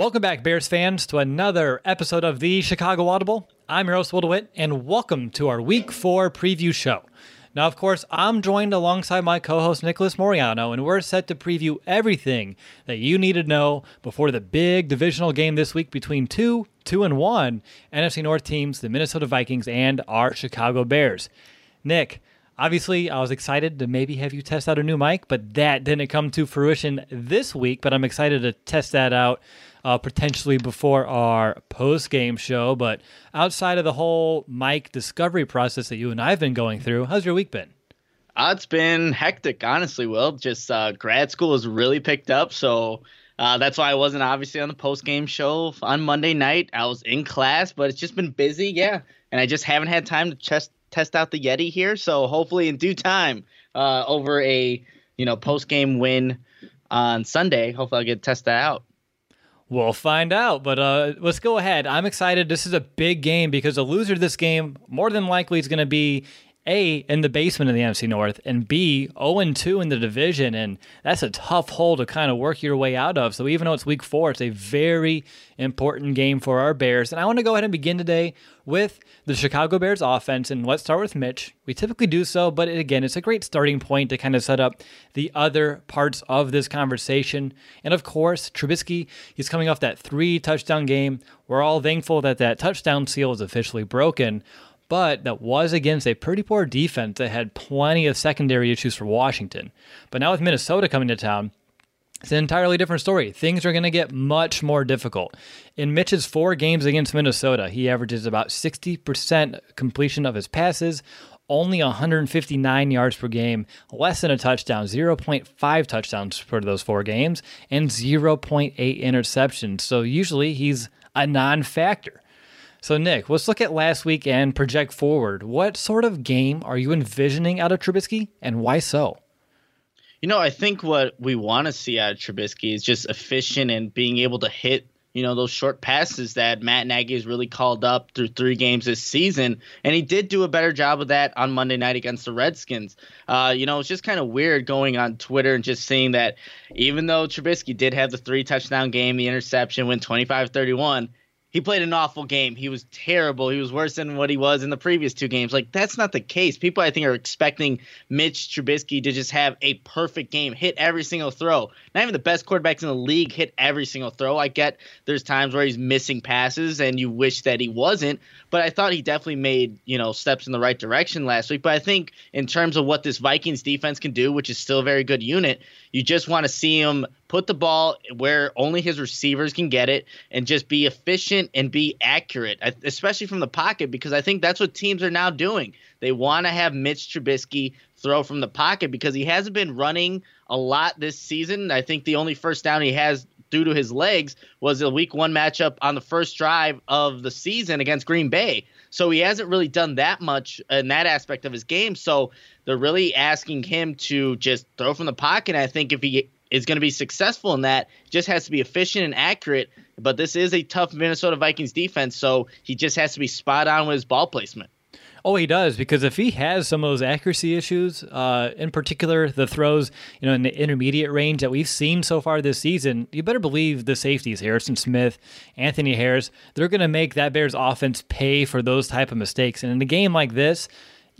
Welcome back, Bears fans, to another episode of the Chicago Audible. I'm your host, Will DeWitt, and welcome to our Week 4 preview show. Now, of course, I'm joined alongside my co host, Nicholas Moriano, and we're set to preview everything that you need to know before the big divisional game this week between two, two and one NFC North teams, the Minnesota Vikings, and our Chicago Bears. Nick, obviously, I was excited to maybe have you test out a new mic, but that didn't come to fruition this week, but I'm excited to test that out uh, potentially before our post game show. But outside of the whole mic discovery process that you and I have been going through, how's your week been? Uh, it's been hectic, honestly. Will just uh, grad school has really picked up, so uh, that's why I wasn't obviously on the post game show on Monday night. I was in class, but it's just been busy, yeah, and I just haven't had time to test test out the Yeti here. So hopefully, in due time, uh, over a you know post game win on Sunday, hopefully I'll get to test that out. We'll find out, but uh, let's go ahead. I'm excited. This is a big game because the loser of this game more than likely is going to be a, in the basement of the NFC North, and B, 0 2 in the division. And that's a tough hole to kind of work your way out of. So even though it's week four, it's a very important game for our Bears. And I want to go ahead and begin today with the Chicago Bears offense. And let's start with Mitch. We typically do so, but again, it's a great starting point to kind of set up the other parts of this conversation. And of course, Trubisky, he's coming off that three touchdown game. We're all thankful that that touchdown seal is officially broken but that was against a pretty poor defense that had plenty of secondary issues for Washington. But now with Minnesota coming to town, it's an entirely different story. Things are going to get much more difficult. In Mitch's four games against Minnesota, he averages about 60% completion of his passes, only 159 yards per game, less than a touchdown, 0.5 touchdowns for those four games, and 0.8 interceptions. So usually he's a non factor. So, Nick, let's look at last week and project forward. What sort of game are you envisioning out of Trubisky, and why so? You know, I think what we want to see out of Trubisky is just efficient and being able to hit, you know, those short passes that Matt Nagy has really called up through three games this season. And he did do a better job of that on Monday night against the Redskins. Uh, you know, it's just kind of weird going on Twitter and just seeing that even though Trubisky did have the three touchdown game, the interception, win 25 31, he played an awful game. He was terrible. He was worse than what he was in the previous two games. Like that's not the case. People I think are expecting Mitch Trubisky to just have a perfect game, hit every single throw. Not even the best quarterbacks in the league hit every single throw. I get there's times where he's missing passes and you wish that he wasn't, but I thought he definitely made, you know, steps in the right direction last week. But I think in terms of what this Vikings defense can do, which is still a very good unit, you just want to see him put the ball where only his receivers can get it and just be efficient and be accurate, especially from the pocket, because I think that's what teams are now doing. They want to have Mitch Trubisky throw from the pocket because he hasn't been running a lot this season. I think the only first down he has due to his legs was a week one matchup on the first drive of the season against Green Bay. So he hasn't really done that much in that aspect of his game. So they're really asking him to just throw from the pocket. I think if he is going to be successful in that, just has to be efficient and accurate. But this is a tough Minnesota Vikings defense, so he just has to be spot on with his ball placement. Oh, he does because if he has some of those accuracy issues, uh, in particular the throws, you know, in the intermediate range that we've seen so far this season, you better believe the safeties, Harrison Smith, Anthony Harris, they're going to make that Bears offense pay for those type of mistakes. And in a game like this,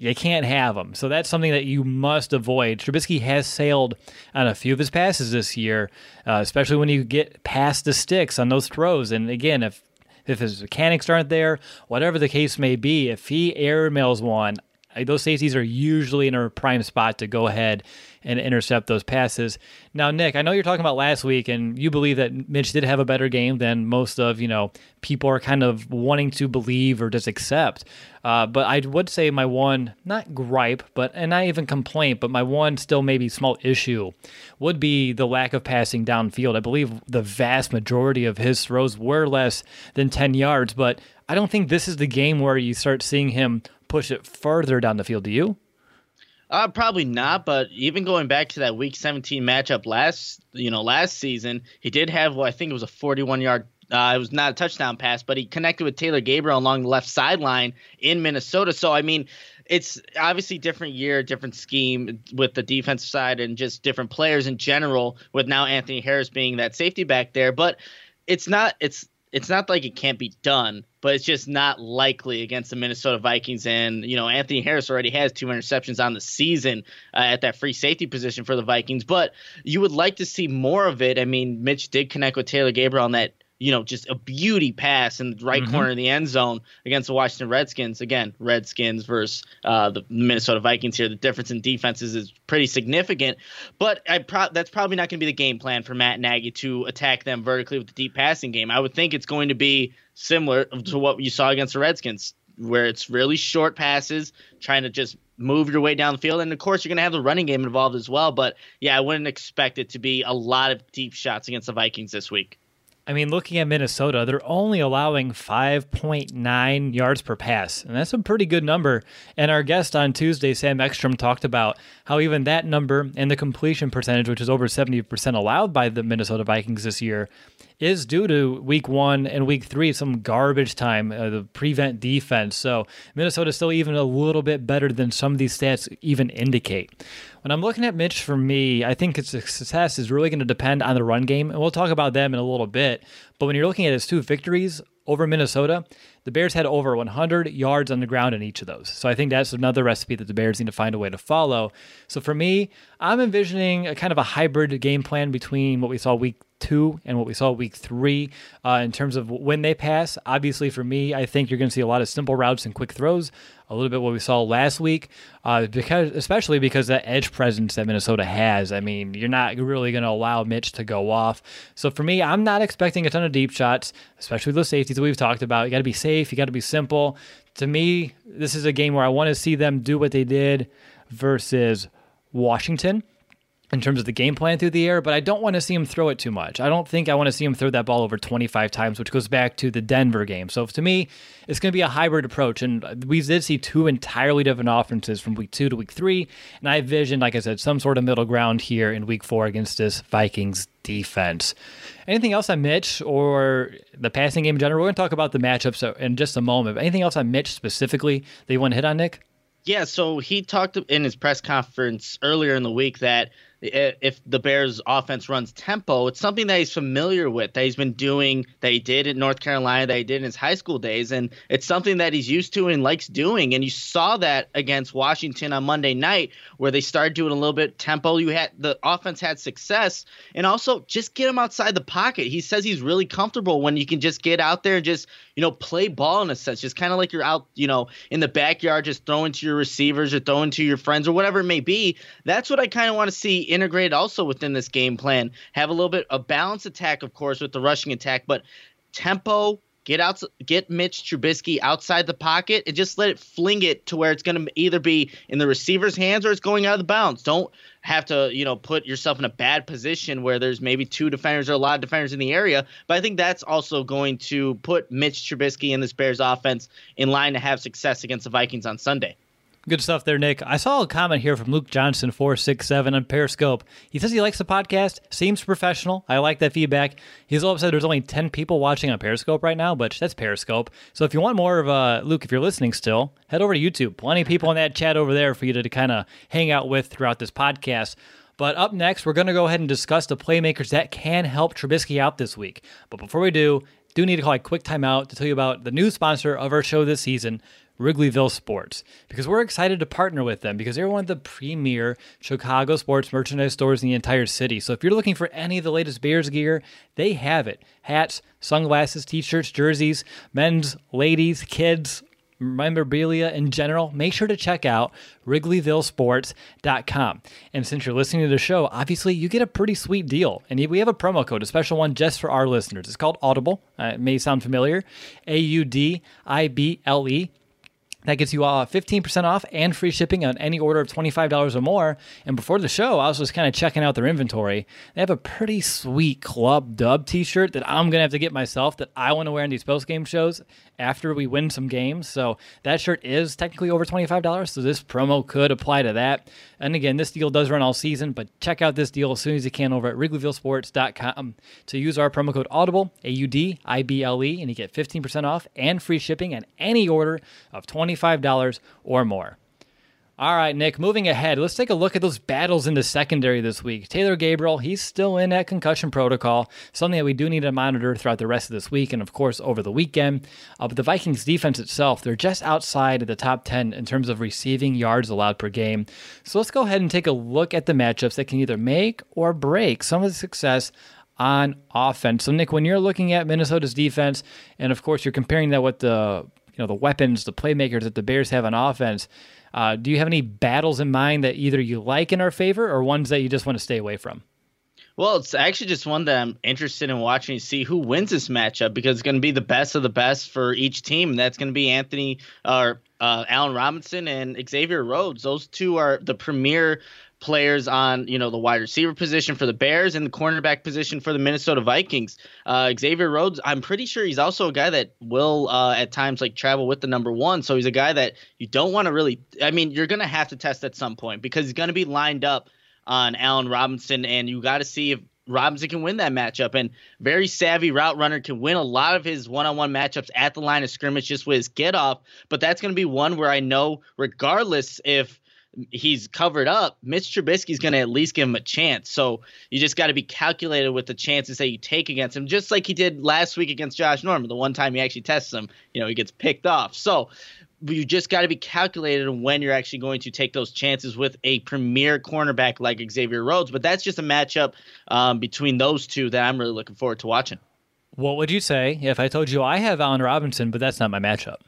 you can't have them. So that's something that you must avoid. Trubisky has sailed on a few of his passes this year, uh, especially when you get past the sticks on those throws. And again, if if his mechanics aren't there, whatever the case may be, if he airmails one, those safeties are usually in a prime spot to go ahead and intercept those passes. Now, Nick, I know you're talking about last week, and you believe that Mitch did have a better game than most of you know people are kind of wanting to believe or just accept. Uh, but I would say my one, not gripe, but and not even complaint, but my one still maybe small issue would be the lack of passing downfield. I believe the vast majority of his throws were less than 10 yards, but I don't think this is the game where you start seeing him push it further down the field. Do you? Uh, probably not, but even going back to that Week 17 matchup last, you know, last season, he did have what I think it was a 41 yard. Uh, it was not a touchdown pass, but he connected with Taylor Gabriel along the left sideline in Minnesota. So I mean, it's obviously different year, different scheme with the defensive side, and just different players in general. With now Anthony Harris being that safety back there, but it's not. It's it's not like it can't be done, but it's just not likely against the Minnesota Vikings. And you know, Anthony Harris already has two interceptions on the season uh, at that free safety position for the Vikings. But you would like to see more of it. I mean, Mitch did connect with Taylor Gabriel on that you know, just a beauty pass in the right mm-hmm. corner of the end zone against the Washington Redskins. Again, Redskins versus uh, the Minnesota Vikings here. The difference in defenses is pretty significant, but pro- that's probably not going to be the game plan for Matt Nagy to attack them vertically with the deep passing game. I would think it's going to be similar to what you saw against the Redskins, where it's really short passes, trying to just move your way down the field. And of course, you're going to have the running game involved as well. But yeah, I wouldn't expect it to be a lot of deep shots against the Vikings this week. I mean, looking at Minnesota, they're only allowing 5.9 yards per pass, and that's a pretty good number. And our guest on Tuesday, Sam Ekstrom, talked about how even that number and the completion percentage, which is over 70% allowed by the Minnesota Vikings this year, is due to week one and week three, some garbage time, uh, the prevent defense. So Minnesota is still even a little bit better than some of these stats even indicate. When I'm looking at Mitch, for me, I think its success is really going to depend on the run game, and we'll talk about them in a little bit. But when you're looking at his two victories over Minnesota, the Bears had over 100 yards on the ground in each of those. So I think that's another recipe that the Bears need to find a way to follow. So for me, I'm envisioning a kind of a hybrid game plan between what we saw week two and what we saw week three uh, in terms of when they pass. Obviously, for me, I think you're going to see a lot of simple routes and quick throws. A little bit what we saw last week, uh, because especially because that edge presence that Minnesota has. I mean, you're not really going to allow Mitch to go off. So for me, I'm not expecting a ton of deep shots, especially those safeties that we've talked about. You got to be safe. You got to be simple. To me, this is a game where I want to see them do what they did versus Washington in terms of the game plan through the air, but I don't want to see him throw it too much. I don't think I want to see him throw that ball over 25 times, which goes back to the Denver game. So to me, it's going to be a hybrid approach. And we did see two entirely different offenses from week two to week three. And I envision, like I said, some sort of middle ground here in week four against this Vikings defense. Anything else on Mitch or the passing game in general? We're going to talk about the matchups in just a moment. But anything else on Mitch specifically that you want to hit on, Nick? Yeah, so he talked in his press conference earlier in the week that if the Bears offense runs tempo, it's something that he's familiar with, that he's been doing, that he did in North Carolina, that he did in his high school days. And it's something that he's used to and likes doing. And you saw that against Washington on Monday night, where they started doing a little bit tempo. You had the offense had success. And also just get him outside the pocket. He says he's really comfortable when you can just get out there and just, you know, play ball in a sense. Just kind of like you're out, you know, in the backyard, just throwing to your receivers or throwing to your friends or whatever it may be. That's what I kind of want to see integrated also within this game plan. Have a little bit of balanced attack, of course, with the rushing attack, but tempo. Get out, get Mitch Trubisky outside the pocket, and just let it fling it to where it's going to either be in the receiver's hands or it's going out of the bounds. Don't have to, you know, put yourself in a bad position where there's maybe two defenders or a lot of defenders in the area. But I think that's also going to put Mitch Trubisky and this Bears offense in line to have success against the Vikings on Sunday. Good stuff there, Nick. I saw a comment here from Luke Johnson four six seven on Periscope. He says he likes the podcast. Seems professional. I like that feedback. He's all upset there's only ten people watching on Periscope right now, but that's Periscope. So if you want more of uh, Luke, if you're listening still, head over to YouTube. Plenty of people in that chat over there for you to, to kind of hang out with throughout this podcast. But up next, we're going to go ahead and discuss the playmakers that can help Trubisky out this week. But before we do, do need to call a quick timeout to tell you about the new sponsor of our show this season, Wrigleyville Sports because we're excited to partner with them because they're one of the premier Chicago sports merchandise stores in the entire city. So if you're looking for any of the latest Bears gear, they have it. Hats, sunglasses, t-shirts, jerseys, men's, ladies, kids, memorabilia in general, make sure to check out WrigleyvilleSports.com. And since you're listening to the show, obviously you get a pretty sweet deal. And we have a promo code, a special one just for our listeners. It's called Audible. Uh, it may sound familiar. A U D I B L E. That gets you all 15% off and free shipping on any order of $25 or more. And before the show, I was just kind of checking out their inventory. They have a pretty sweet Club Dub t shirt that I'm going to have to get myself that I want to wear in these post game shows after we win some games. So that shirt is technically over $25. So this promo could apply to that. And again, this deal does run all season, but check out this deal as soon as you can over at WrigleyvilleSports.com to use our promo code Audible, A U D I B L E, and you get 15% off and free shipping on any order of $25 or more. All right, Nick, moving ahead, let's take a look at those battles in the secondary this week. Taylor Gabriel, he's still in that concussion protocol, something that we do need to monitor throughout the rest of this week and, of course, over the weekend. Uh, but the Vikings defense itself, they're just outside of the top 10 in terms of receiving yards allowed per game. So let's go ahead and take a look at the matchups that can either make or break some of the success on offense. So, Nick, when you're looking at Minnesota's defense, and of course you're comparing that with the you know the weapons, the playmakers that the Bears have on offense, uh, do you have any battles in mind that either you like in our favor or ones that you just want to stay away from? Well, it's actually just one that I'm interested in watching to see who wins this matchup because it's going to be the best of the best for each team. That's going to be Anthony or uh, Allen Robinson and Xavier Rhodes. Those two are the premier players on you know the wide receiver position for the Bears and the cornerback position for the Minnesota Vikings. Uh, Xavier Rhodes, I'm pretty sure he's also a guy that will uh, at times like travel with the number one. So he's a guy that you don't want to really. I mean, you're going to have to test at some point because he's going to be lined up on Allen Robinson, and you got to see if Robinson can win that matchup. And very savvy route runner can win a lot of his one on one matchups at the line of scrimmage just with his get off. But that's going to be one where I know, regardless if he's covered up, Mitch Trubisky's going to at least give him a chance. So you just got to be calculated with the chances that you take against him, just like he did last week against Josh Norman. The one time he actually tests him, you know, he gets picked off. So you just got to be calculated when you're actually going to take those chances with a premier cornerback like Xavier Rhodes. But that's just a matchup um, between those two that I'm really looking forward to watching. What would you say if I told you I have Allen Robinson, but that's not my matchup?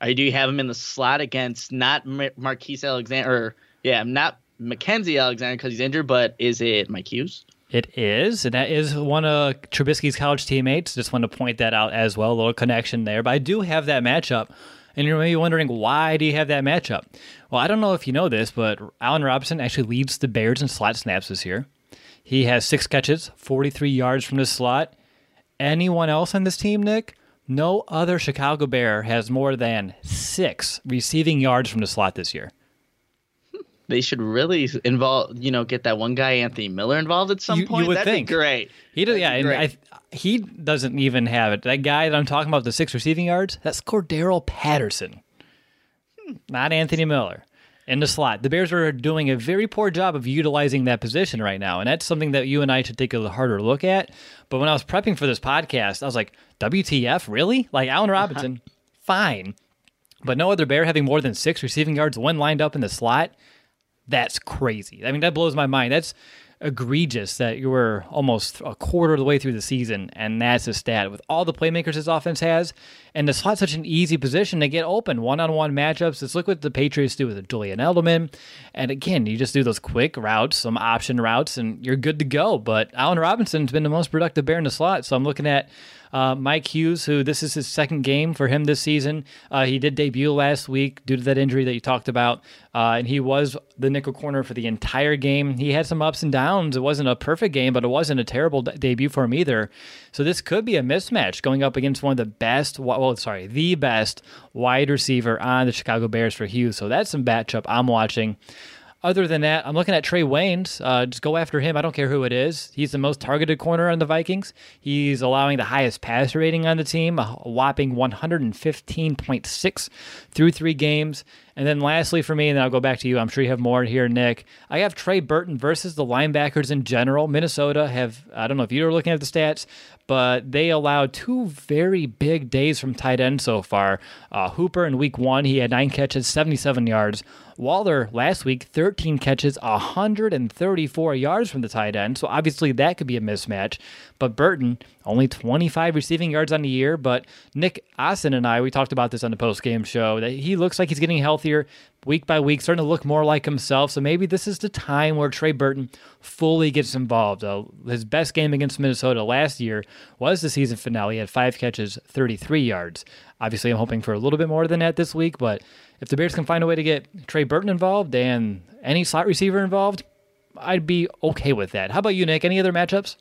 I do have him in the slot against not Marquise Alexander, yeah, not Mackensie Alexander because he's injured, but is it Mike Hughes? It is, and that is one of Trubisky's college teammates. Just want to point that out as well. A little connection there, but I do have that matchup. And you're maybe wondering why do you have that matchup? Well, I don't know if you know this, but Allen Robinson actually leads the Bears in slot snaps this year. He has six catches, 43 yards from the slot. Anyone else on this team, Nick? No other Chicago Bear has more than six receiving yards from the slot this year. They should really involve, you know, get that one guy Anthony Miller involved at some You- you point. would That'd think. be great. He does, yeah, and I, he doesn't even have it. That guy that I'm talking about, the six receiving yards, that's Cordarrelle Patterson, hmm. not Anthony Miller. In the slot, the Bears are doing a very poor job of utilizing that position right now, and that's something that you and I should take a harder look at. But when I was prepping for this podcast, I was like, "WTF? Really? Like Allen uh-huh. Robinson? Fine, but no other Bear having more than six receiving yards when lined up in the slot. That's crazy. I mean, that blows my mind. That's egregious that you were almost a quarter of the way through the season, and that's a stat with all the playmakers this offense has. And the slot's such an easy position to get open one on one matchups. Let's look what the Patriots do with Julian Edelman. And again, you just do those quick routes, some option routes, and you're good to go. But Allen Robinson's been the most productive bear in the slot. So I'm looking at uh, Mike Hughes, who this is his second game for him this season. Uh, he did debut last week due to that injury that you talked about, uh, and he was the nickel corner for the entire game. He had some ups and downs. It wasn't a perfect game, but it wasn't a terrible de- debut for him either. So this could be a mismatch going up against one of the best, well, sorry, the best wide receiver on the Chicago Bears for Hughes. So that's some matchup I'm watching. Other than that, I'm looking at Trae Waynes. Uh, just go after him. I don't care who it is. He's the most targeted corner on the Vikings. He's allowing the highest pass rating on the team, a whopping 115.6 through three games. And then lastly for me, and then I'll go back to you. I'm sure you have more here, Nick. I have Trey Burton versus the linebackers in general. Minnesota have, I don't know if you were looking at the stats, but they allowed two very big days from tight end so far. Uh, Hooper in week one, he had nine catches, 77 yards. Waller last week, 13 catches, 134 yards from the tight end. So obviously that could be a mismatch. But Burton, only 25 receiving yards on the year. But Nick Austin and I, we talked about this on the post game show that he looks like he's getting healthier week by week, starting to look more like himself. So maybe this is the time where Trey Burton fully gets involved. Uh, his best game against Minnesota last year was the season finale. He had five catches, 33 yards. Obviously, I'm hoping for a little bit more than that this week, but if the Bears can find a way to get Trey Burton involved and any slot receiver involved, I'd be okay with that. How about you, Nick? Any other matchups?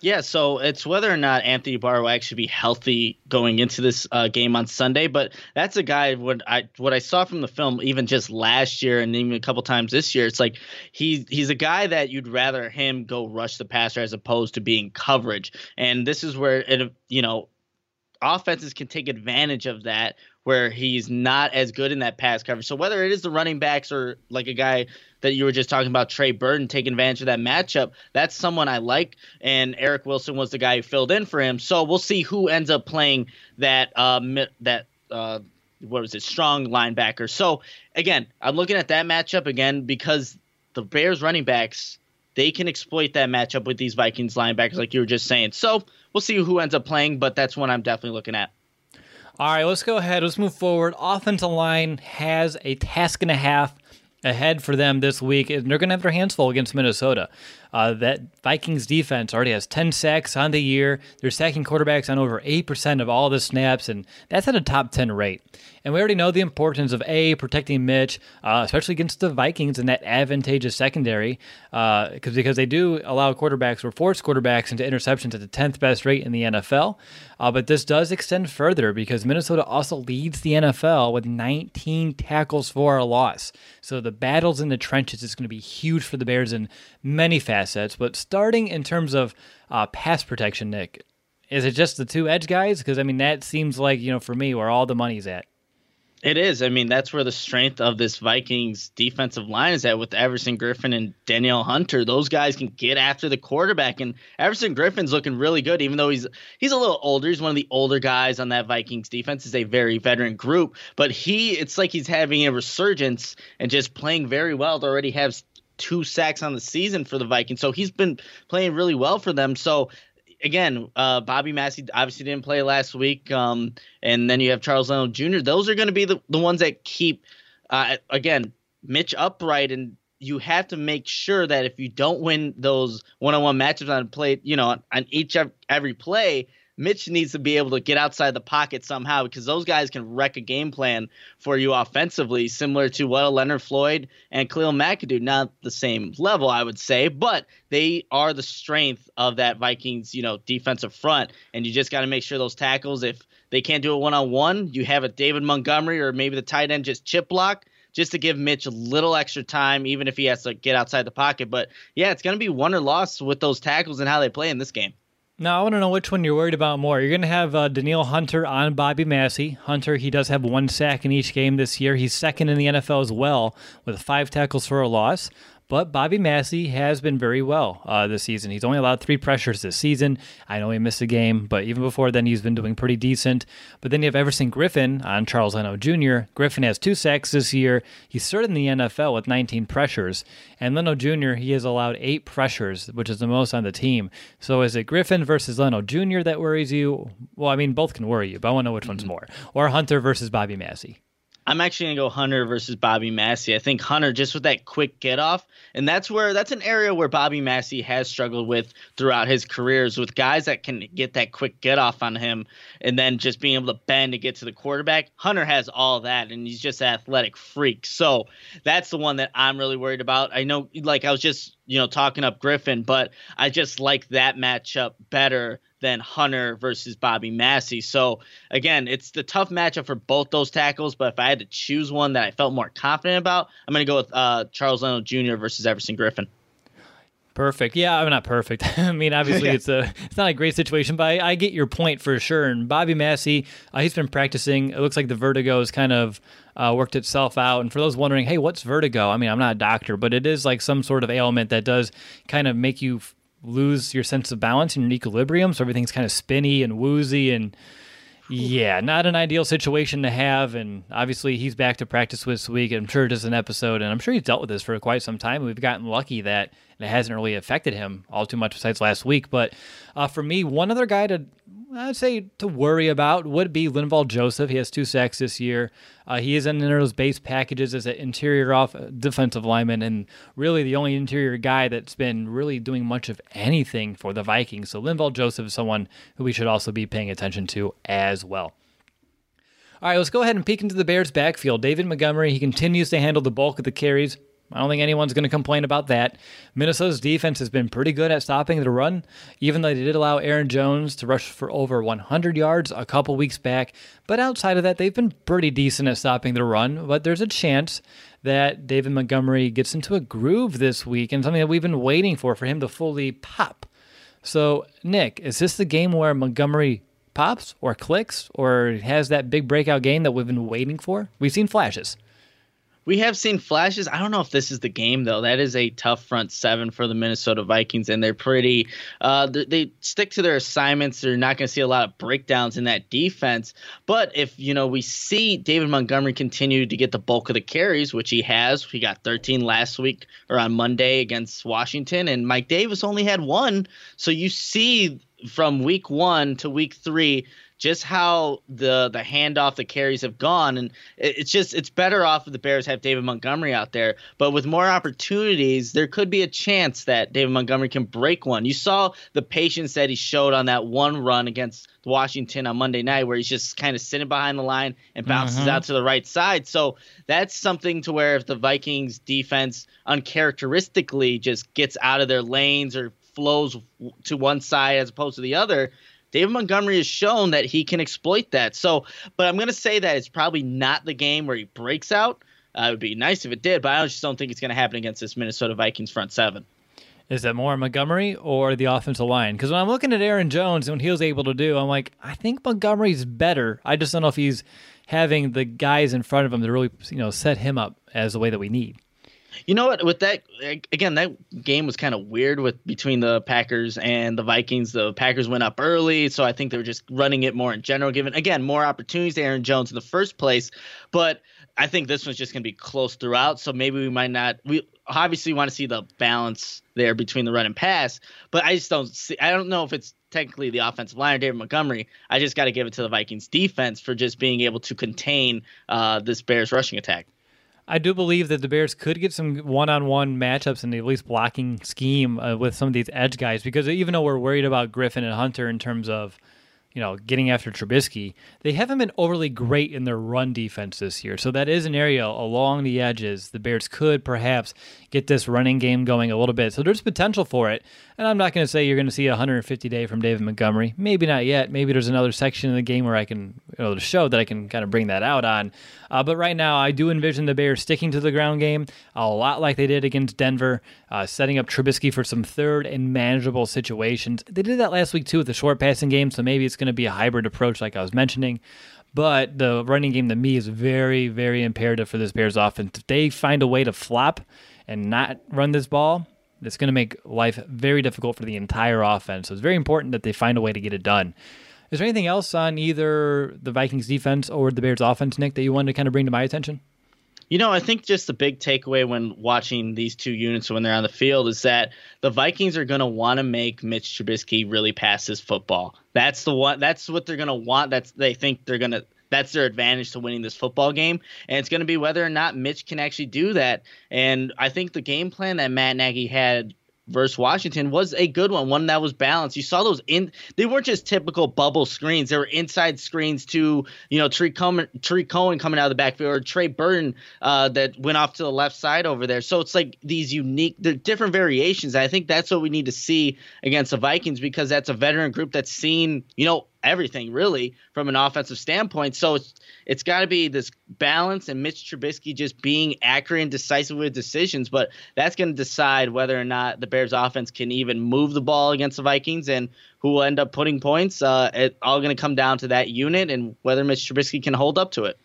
Yeah, so it's whether or not Anthony Barr will actually be healthy going into this uh, game on Sunday. But that's a guy what I what I saw from the film, even just last year and even a couple times this year. It's like he's he's a guy that you'd rather him go rush the passer as opposed to being coverage. And this is where it you know offenses can take advantage of that where he's not as good in that pass coverage. So whether it is the running backs or like a guy that you were just talking about, Trey Burton taking advantage of that matchup, that's someone I like. And Eric Wilson was the guy who filled in for him. So we'll see who ends up playing that uh, that uh, what was it strong linebacker. So again, I'm looking at that matchup again because the Bears running backs they can exploit that matchup with these Vikings linebackers, like you were just saying. So we'll see who ends up playing, but that's one I'm definitely looking at. All right, let's go ahead. Let's move forward. Offensive line has a task and a half ahead for them this week, and they're going to have their hands full against Minnesota. Uh, that Vikings defense already has 10 sacks on the year. They're sacking quarterbacks on over 8% of all the snaps, and that's at a top 10 rate. And we already know the importance of A, protecting Mitch, uh, especially against the Vikings and that advantageous secondary, uh, because they do allow quarterbacks or force quarterbacks into interceptions at the 10th best rate in the NFL. Uh, but this does extend further because Minnesota also leads the NFL with 19 tackles for a loss. So the battles in the trenches is going to be huge for the Bears in many facets. But starting in terms of uh, pass protection, Nick, is it just the two edge guys? Because I mean, that seems like you know for me where all the money's at. It is. I mean, that's where the strength of this Vikings defensive line is at with Everson Griffen and Danielle Hunter. Those guys can get after the quarterback, and Everson Griffen's looking really good, even though he's he's a little older. He's one of the older guys on that Vikings defense. Is a very veteran group, but he it's like he's having a resurgence and just playing very well. To already have two sacks on the season for the Vikings, so he's been playing really well for them. So again, uh, Bobby Massie obviously didn't play last week, um, and then you have Charles Leno Jr. Those are going to be the, the ones that keep, uh, again, Mitch upright, and you have to make sure that if you don't win those one-on-one matchups on play, you know, on each every play, Mitch needs to be able to get outside the pocket somehow because those guys can wreck a game plan for you offensively, similar to what Leonard Floyd and Khalil Mack could do. Not the same level, I would say, but they are the strength of that Vikings, you know, defensive front. And you just got to make sure those tackles, if they can't do it one on one, you have a David Montgomery or maybe the tight end just chip block just to give Mitch a little extra time, even if he has to get outside the pocket. But yeah, it's going to be one or loss with those tackles and how they play in this game. Now, I want to know which one you're worried about more. You're going to have uh, Danielle Hunter on Bobby Massie. Hunter, he does have one sack in each game this year. He's second in the NFL as well with five tackles for a loss. But Bobby Massie has been very well uh, this season. He's only allowed three pressures this season. I know he missed a game, but even before then, he's been doing pretty decent. But then you have Everson Griffen on Charles Leno Jr. Griffen has two sacks this year. He's third in the NFL with 19 pressures. And Leno Jr., he has allowed eight pressures, which is the most on the team. So is it Griffen versus Leno Jr. that worries you? Well, I mean, both can worry you, but I want to know which mm-hmm. one's more. Or Hunter versus Bobby Massie. I'm actually gonna go Hunter versus Bobby Massie. I think Hunter just with that quick get off, and that's where that's an area where Bobby Massie has struggled with throughout his careers with guys that can get that quick get off on him, and then just being able to bend to get to the quarterback. Hunter has all that, and he's just an athletic freak. So that's the one that I'm really worried about. I know, like I was just you know talking up Griffen, but I just like that matchup better than Hunter versus Bobby Massie. So again, it's the tough matchup for both those tackles. But if I had to choose one that I felt more confident about, I'm going to go with uh, Charles Leno Jr. versus Everson Griffen. Perfect. Yeah, I'm not perfect. I mean, obviously, it's a it's not a great situation, but I, I get your point for sure. And Bobby Massie, uh, he's been practicing. It looks like the vertigo has kind of uh, worked itself out. And for those wondering, hey, what's vertigo? I mean, I'm not a doctor, but it is like some sort of ailment that does kind of make you lose your sense of balance and your equilibrium. So everything's kind of spinny and woozy and yeah, not an ideal situation to have. And obviously, he's back to practice this week. I'm sure just an episode, and I'm sure he's dealt with this for quite some time. We've gotten lucky that it hasn't really affected him all too much besides last week. But uh, for me, one other guy to I'd say to worry about would be Linval Joseph. He has two sacks this year. Uh, he is in those base packages as an interior off defensive lineman, and really the only interior guy that's been really doing much of anything for the Vikings. So Linval Joseph is someone who we should also be paying attention to as well. All right, let's go ahead and peek into the Bears' backfield. David Montgomery, he continues to handle the bulk of the carries. I don't think anyone's going to complain about that. Minnesota's defense has been pretty good at stopping the run, even though they did allow Aaron Jones to rush for over 100 yards a couple weeks back. But outside of that, they've been pretty decent at stopping the run. But there's a chance that David Montgomery gets into a groove this week and something that we've been waiting for for him to fully pop. So, Nick, is this the game where Montgomery pops or clicks or has that big breakout game that we've been waiting for? We've seen flashes. We have seen flashes. I don't know if this is the game though. That is a tough front seven for the Minnesota Vikings, and they're pretty. Uh, they, they stick to their assignments. They're not going to see a lot of breakdowns in that defense. But if you know we see David Montgomery continue to get the bulk of the carries, which he has, he got 13 last week or on Monday against Washington, and Mike Davis only had one. So you see from week one to week three just how the the handoff, the carries have gone, and it's just it's better off if the Bears have David Montgomery out there. But with more opportunities, there could be a chance that David Montgomery can break one. You saw the patience that he showed on that one run against Washington on Monday night, where he's just kind of sitting behind the line and bounces mm-hmm. out to the right side. So that's something to where if the Vikings defense uncharacteristically just gets out of their lanes or flows to one side as opposed to the other, David Montgomery has shown that he can exploit that. So, but I'm going to say that it's probably not the game where he breaks out. Uh, it would be nice if it did, but I just don't think it's going to happen against this Minnesota Vikings front seven. Is that more Montgomery or the offensive line? Because when I'm looking at Aaron Jones and what he was able to do, I'm like, I think Montgomery's better. I just don't know if he's having the guys in front of him to really, you know, set him up as the way that we need. You know what? With that, again, that game was kind of weird with between the Packers and the Vikings. The Packers went up early, so I think they were just running it more in general, given again more opportunities to Aaron Jones in the first place. But I think this one's just going to be close throughout. So maybe we might not. We obviously want to see the balance there between the run and pass, but I just don't see. I don't know if it's technically the offensive line or David Montgomery. I just got to give it to the Vikings defense for just being able to contain uh, this Bears rushing attack. I do believe that the Bears could get some one-on-one matchups in the at least blocking scheme uh, with some of these edge guys because even though we're worried about Griffen and Hunter in terms of you know, getting after Trubisky, they haven't been overly great in their run defense this year. So that is an area along the edges. The Bears could perhaps get this running game going a little bit. So there's potential for it. And I'm not going to say you're going to see a 150 day from David Montgomery. Maybe not yet. Maybe there's another section of the game where I can, you know, the show that I can kind of bring that out on. Uh, but right now, I do envision the Bears sticking to the ground game a lot like they did against Denver, uh, setting up Trubisky for some third and manageable situations. They did that last week too with the short passing game. So maybe it's going to be a hybrid approach, like I was mentioning. But the running game to me is very, very imperative for this Bears offense. If they find a way to flop and not run this ball, it's going to make life very difficult for the entire offense. So it's very important that they find a way to get it done. Is there anything else on either the Vikings defense or the Bears offense, Nick, that you wanted to kind of bring to my attention? You know, I think just the big takeaway when watching these two units when they're on the field is that the Vikings are going to want to make Mitch Trubisky really pass his football. That's the one. That's what they're going to want. That's they think they're going to. That's their advantage to winning this football game, and it's going to be whether or not Mitch can actually do that. And I think the game plan that Matt Nagy had versus Washington was a good one, one that was balanced. You saw those in they weren't just typical bubble screens. They were inside screens to, you know, Tarik Cohen, Tarik Cohen coming out of the backfield or Trey Burton uh, that went off to the left side over there. So it's like these unique the different variations. I think that's what we need to see against the Vikings because that's a veteran group that's seen, you know, everything really from an offensive standpoint. So it's it's got to be this balance and Mitch Trubisky just being accurate and decisive with decisions. But that's going to decide whether or not the Bears offense can even move the ball against the Vikings and who will end up putting points. Uh, it all going to come down to that unit and whether Mitch Trubisky can hold up to it.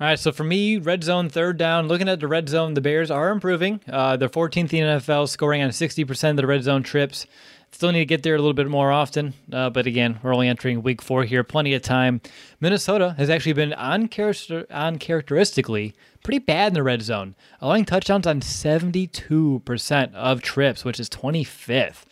All right, so for me, red zone, third down. Looking at the red zone, the Bears are improving. Uh, they're 14th in the NFL, scoring on 60% of the red zone trips. Still need to get there a little bit more often, uh, but again, we're only entering week four here, plenty of time. Minnesota has actually been uncharacteristically pretty bad in the red zone, allowing touchdowns on 72% of trips, which is 25th.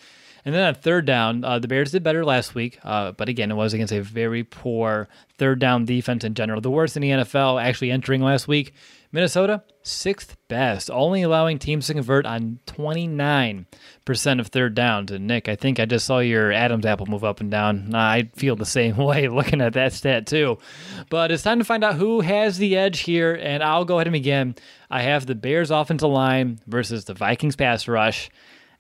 And then on third down, uh, the Bears did better last week, uh, but again, it was against a very poor third down defense in general. The worst in the NFL actually entering last week. Minnesota, sixth best, only allowing teams to convert on 29% of third downs. And Nick, I think I just saw your Adam's apple move up and down. I feel the same way looking at that stat too. But it's time to find out who has the edge here, and I'll go ahead and begin. I have the Bears offensive line versus the Vikings pass rush.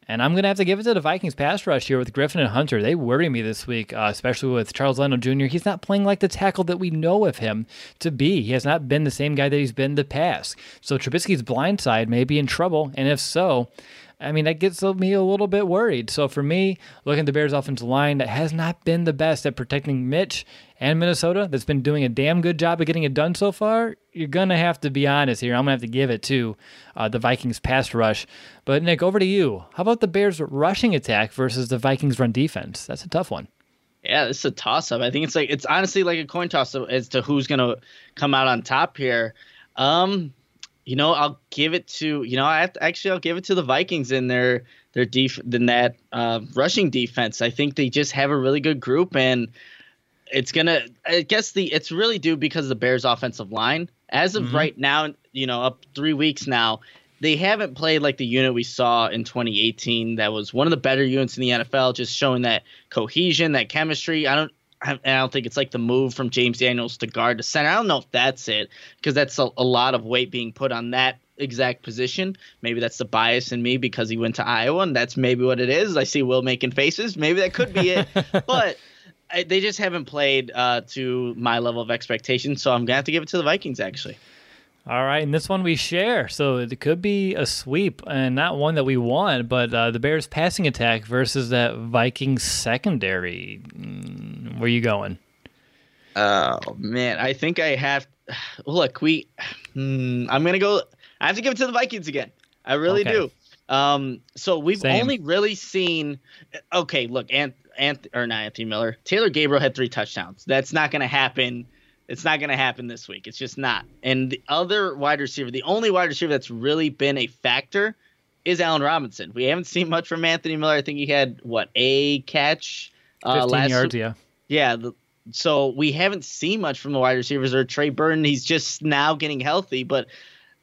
And I'm going to have to give it to the Vikings pass rush here with Griffen and Hunter. They worry me this week, uh, especially with Charles Leno Jr. He's not playing like the tackle that we know of him to be. He has not been the same guy that he's been the past. So Trubisky's blind side may be in trouble. And if so, I mean, that gets me a little bit worried. So for me, looking at the Bears' offensive line that has not been the best at protecting Mitch and Minnesota, that's been doing a damn good job of getting it done so far, you're going to have to be honest here. I'm going to have to give it to uh, the Vikings pass rush. But Nick, over to you. How about the Bears' rushing attack versus the Vikings' run defense? That's a tough one. Yeah, it's a toss up. I think it's like it's honestly like a coin toss as to who's going to come out on top here. Um, you know, I'll give it to you know, I have to, actually I'll give it to the Vikings in their their def in that uh, rushing defense. I think they just have a really good group, and it's gonna. I guess the it's really due because of the Bears' offensive line. As of mm-hmm. right now, you know, up three weeks now, they haven't played like the unit we saw in 2018. That was one of the better units in the NFL, just showing that cohesion, that chemistry. I don't I, don't think it's like the move from James Daniels to guard to center. I don't know if that's it because that's a, a, lot of weight being put on that exact position. Maybe that's the bias in me because he went to Iowa, and that's maybe what it is. I see Will making faces. Maybe that could be it, but I, they just haven't played uh, to my level of expectation. So I'm gonna have to give it to the Vikings actually. All right, and this one we share, so it could be a sweep, and not one that we want, but uh, the Bears' passing attack versus that Vikings secondary. Where are you going? Oh man, I think I have. Look, we. Mm, I'm gonna go. I have to give it to the Vikings again. I really okay. do. Um, so we've Same. only really seen. Okay, look, Ant, Ant, or not Anthony Miller. Taylor Gabriel had three touchdowns. That's not going to happen it's not going to happen this week. It's just not. And the other wide receiver, the only wide receiver that's really been a factor is Allen Robinson. We haven't seen much from Anthony Miller. I think he had what a catch, uh, 15 last yards, yeah, yeah. The, so we haven't seen much from the wide receivers or Trey Burton. He's just now getting healthy, but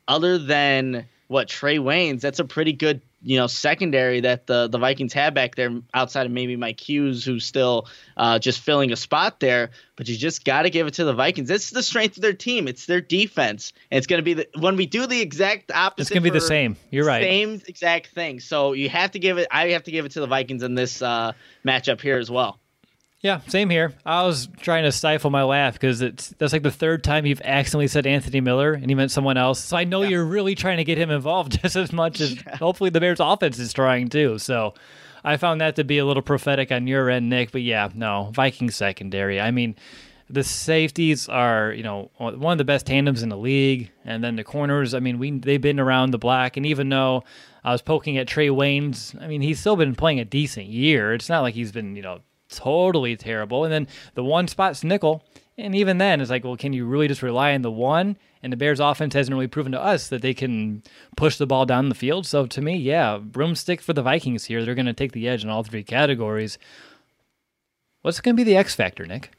other than what Trae Waynes, that's a pretty good you know secondary that the the Vikings have back there outside of maybe Mike Hughes who's still uh, just filling a spot there. But you just got to give it to the Vikings. This is the strength of their team. It's their defense. And it's going to be the when we do the exact opposite it's going to be the same. You're right. same exact thing. So you have to give it I have to give it to the Vikings in this uh, matchup here as well yeah, same here. I was trying to stifle my laugh because it's that's like the third time you've accidentally said Anthony Miller and he meant someone else. So I know yeah. you're really trying to get him involved just as much as yeah. hopefully the Bears offense is trying too. So I found that to be a little prophetic on your end, Nick. But yeah, no, Viking secondary. I mean, the safeties are, you know, one of the best tandems in the league. And then the corners, I mean, we they've been around the block. And even though I was poking at Trae Waynes, I mean, he's still been playing a decent year. It's not like he's been, you know, totally terrible. And then the one spot's nickel. And even then, it's like, well, can you really just rely on the one? And the Bears' offense hasn't really proven to us that they can push the ball down the field. So to me, yeah, broomstick for the Vikings here. They're going to take the edge in all three categories. What's going to be the X factor, Nick?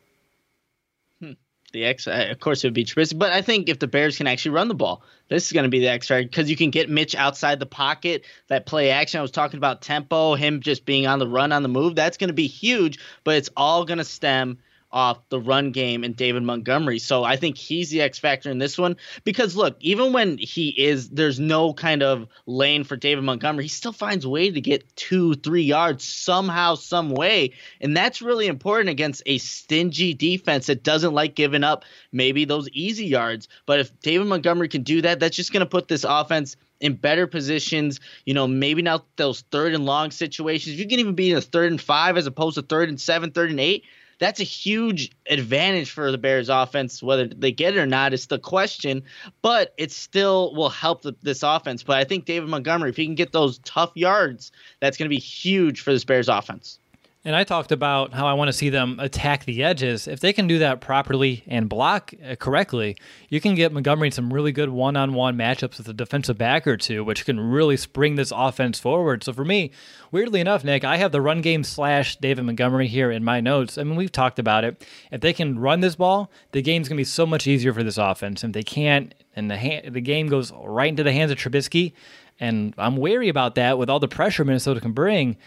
The X. Uh, of course, it would be Trubisky, but I think if the Bears can actually run the ball, this is going to be the X factor because you can get Mitch outside the pocket. That play action I was talking about, tempo, him just being on the run, on the move. That's going to be huge, but it's all going to stem off the run game and David Montgomery. So I think he's the X factor in this one because look, even when he is, there's no kind of lane for David Montgomery. He still finds a way to get two, three yards somehow, some way, and that's really important against a stingy defense that doesn't like giving up maybe those easy yards. But if David Montgomery can do that, that's just going to put this offense in better positions. You know, maybe not those third and long situations. You can even be in a third and five as opposed to third and seven, third and eight that's a huge advantage for the Bears offense. Whether they get it or not is the question, but it still will help the, this offense. But I think David Montgomery, if he can get those tough yards, that's going to be huge for this Bears offense. And I talked about how I want to see them attack the edges. If they can do that properly and block uh, correctly, you can get Montgomery some really good one on one matchups with a defensive back or two, which can really spring this offense forward. So for me, weirdly enough, Nick, I have the run game slash David Montgomery here in my notes. I mean, we've talked about it. If they can run this ball, the game's going to be so much easier for this offense. If they can't, and the, the game goes right into the hands of Trubisky, and I'm wary about that with all the pressure Minnesota can bring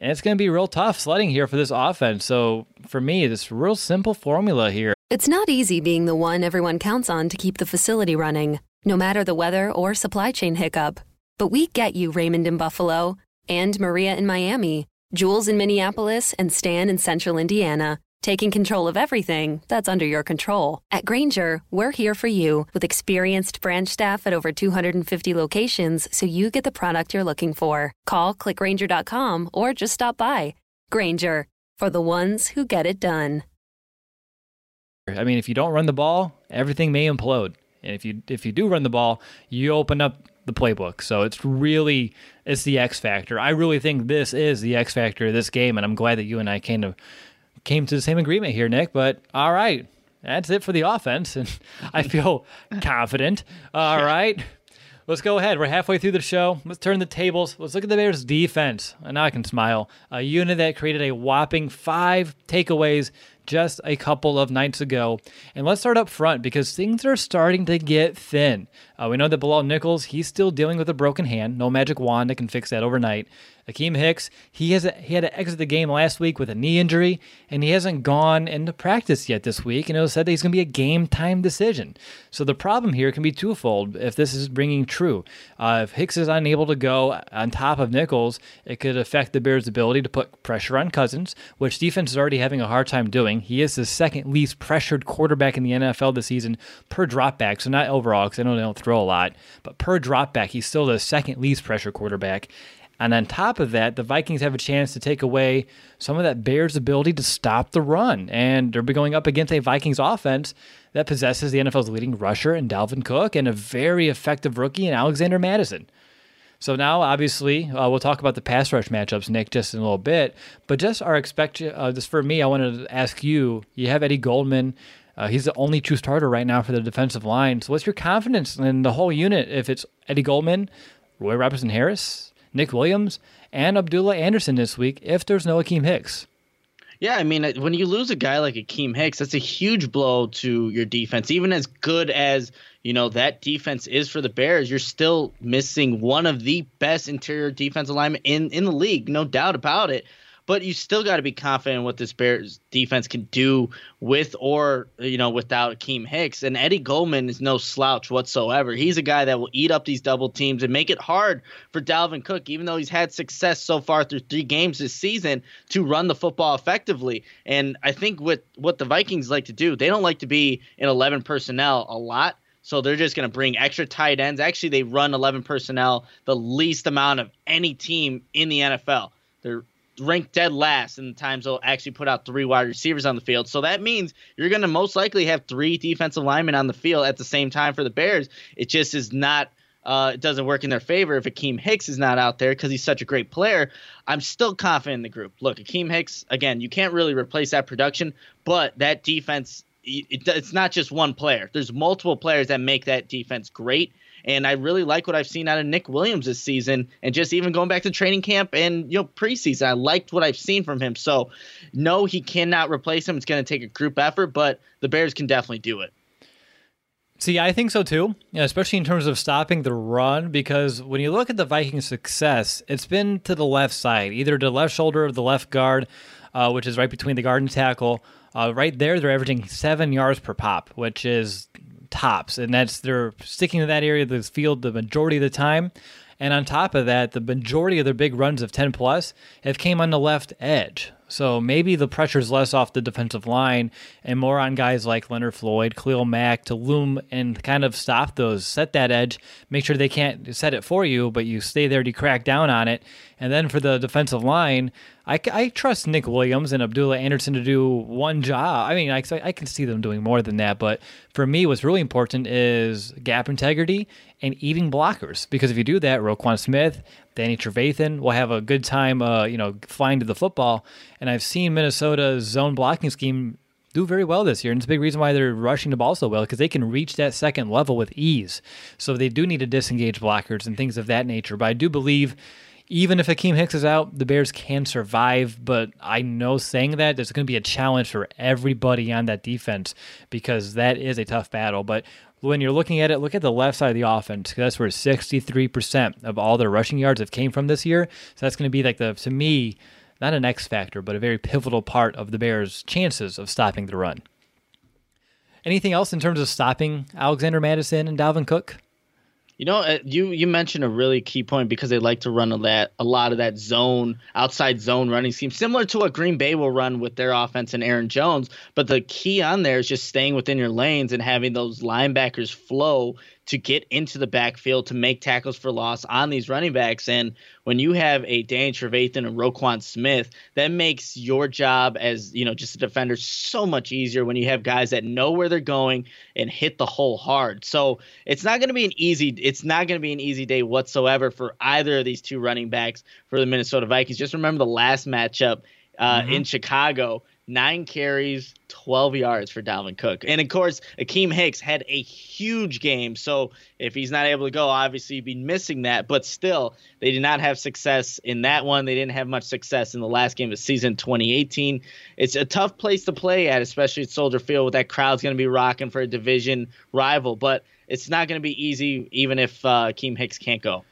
and it's going to be real tough sledding here for this offense. So for me, this real simple formula here. It's not easy being the one everyone counts on to keep the facility running, no matter the weather or supply chain hiccup. But we get you, Raymond in Buffalo, and Maria in Miami, Jules in Minneapolis, and Stan in Central Indiana taking control of everything that's under your control. At Grainger, we're here for you with experienced branch staff at over 250 locations so you get the product you're looking for. Call clickgrainger.com or just stop by. Grainger, for the ones who get it done. I mean, if you don't run the ball, everything may implode. And if you if you do run the ball, you open up the playbook. So it's really it's the X factor. I really think this is the X factor of this game, and I'm glad that you and I kind of came to the same agreement here, Nick. But all right, that's it for the offense, and I feel confident. All right. Let's go ahead. We're halfway through the show. Let's turn the tables. Let's look at the Bears' defense. And now I can smile. A unit that created a whopping five takeaways just a couple of nights ago. And let's start up front because things are starting to get thin. Uh, we know that Bilal Nichols, he's still dealing with a broken hand. No magic wand that can fix that overnight. Akiem Hicks, he has a, he had to exit the game last week with a knee injury, and he hasn't gone into practice yet this week. And it was said that he's going to be a game time decision. So the problem here can be twofold if this is bringing true. Uh, if Hicks is unable to go on top of Nichols, it could affect the Bears' ability to put pressure on Cousins, which defense is already having a hard time doing. He is the second least pressured quarterback in the NFL this season per dropback. So not overall, because I don't throw a lot, but per dropback, he's still the second least pressure quarterback. And on top of that, the Vikings have a chance to take away some of that Bears' ability to stop the run. And they're going up against a Vikings offense that possesses the NFL's leading rusher in Dalvin Cook and a very effective rookie in Alexander Mattison. So now, obviously, uh, we'll talk about the pass rush matchups, Nick, just in a little bit. But just our expect, uh, just for me, I wanted to ask you. You have Eddie Goldman. Uh, he's the only true starter right now for the defensive line. So, what's your confidence in the whole unit? If it's Eddie Goldman, Roy Robertson Harris, Nick Williams, and Abdullah Anderson this week if there's no Akiem Hicks. Yeah, I mean, when you lose a guy like Akiem Hicks, that's a huge blow to your defense. Even as good as you know that defense is for the Bears, you're still missing one of the best interior defense alignment in in the league, no doubt about it but you still got to be confident in what this Bears defense can do with or you know without Akiem Hicks. And Eddie Goldman is no slouch whatsoever. He's a guy that will eat up these double teams and make it hard for Dalvin Cook, even though he's had success so far through three games this season to run the football effectively. And I think what what the Vikings like to do, they don't like to be in 11 personnel a lot. So they're just going to bring extra tight ends. Actually, they run 11 personnel the least amount of any team in the NFL. They're ranked dead last in the times they'll actually put out three wide receivers on the field. So that means you're going to most likely have three defensive linemen on the field at the same time for the Bears. It just is not. Uh, it doesn't work in their favor if Akiem Hicks is not out there because he's such a great player. I'm still confident in the group. Look, Akiem Hicks, again, you can't really replace that production, but that defense, it, it's not just one player. There's multiple players that make that defense great. And I really like what I've seen out of Nick Williams this season, and just even going back to training camp and you know preseason, I liked what I've seen from him. So, no, he cannot replace him. It's going to take a group effort, but the Bears can definitely do it. See, I think so too, especially in terms of stopping the run, because when you look at the Vikings' success, it's been to the left side, either to the left shoulder of the left guard, uh, which is right between the guard and tackle, Uh, right there, they're averaging seven yards per pop, which is tops, and that's they're sticking to that area of the field the majority of the time. And on top of that, the majority of their big runs of 10 plus have came on the left edge. So maybe the pressure's less off the defensive line and more on guys like Leonard Floyd, Khalil Mack to loom and kind of stop those, set that edge, make sure they can't set it for you, but you stay there to crack down on it. And then for the defensive line, I, I trust Nick Williams and Abdullah Anderson to do one job. I mean, I, I can see them doing more than that, but for me, what's really important is gap integrity and eating blockers. Because if you do that, Roquan Smith, Danny Trevathan will have a good time, uh, you know, flying to the football. And I've seen Minnesota's zone blocking scheme do very well this year. And it's a big reason why they're rushing the ball so well because they can reach that second level with ease. So they do need to disengage blockers and things of that nature. But I do believe even if Akiem Hicks is out, the Bears can survive. But I know saying that there's going to be a challenge for everybody on that defense because that is a tough battle. But when you're looking at it, look at the left side of the offense. That's where 63% of all their rushing yards have came from this year. So that's going to be like the, to me, not an X factor, but a very pivotal part of the Bears' chances of stopping the run. Anything else in terms of stopping Alexander Mattison and Dalvin Cook? You know, uh, you you mentioned a really key point because they like to run a lot, a lot of that zone, outside zone running scheme, similar to what Green Bay will run with their offense and Aaron Jones. But the key on there is just staying within your lanes and having those linebackers flow to get into the backfield to make tackles for loss on these running backs. And when you have a Danny Trevathan and Roquan Smith, that makes your job as you know just a defender so much easier when you have guys that know where they're going and hit the hole hard. So it's not going to be an easy. It's not going to be an easy day whatsoever for either of these two running backs for the Minnesota Vikings. Just remember the last matchup uh, mm-hmm. in Chicago nine carries, 12 yards for Dalvin Cook. And of course, Akiem Hicks had a huge game. So if he's not able to go, obviously you'd be missing that. But still, they did not have success in that one. They didn't have much success in the last game of season 2018. It's a tough place to play at, especially at Soldier Field, with that crowd's going to be rocking for a division rival. But it's not going to be easy, even if uh, Akiem Hicks can't go.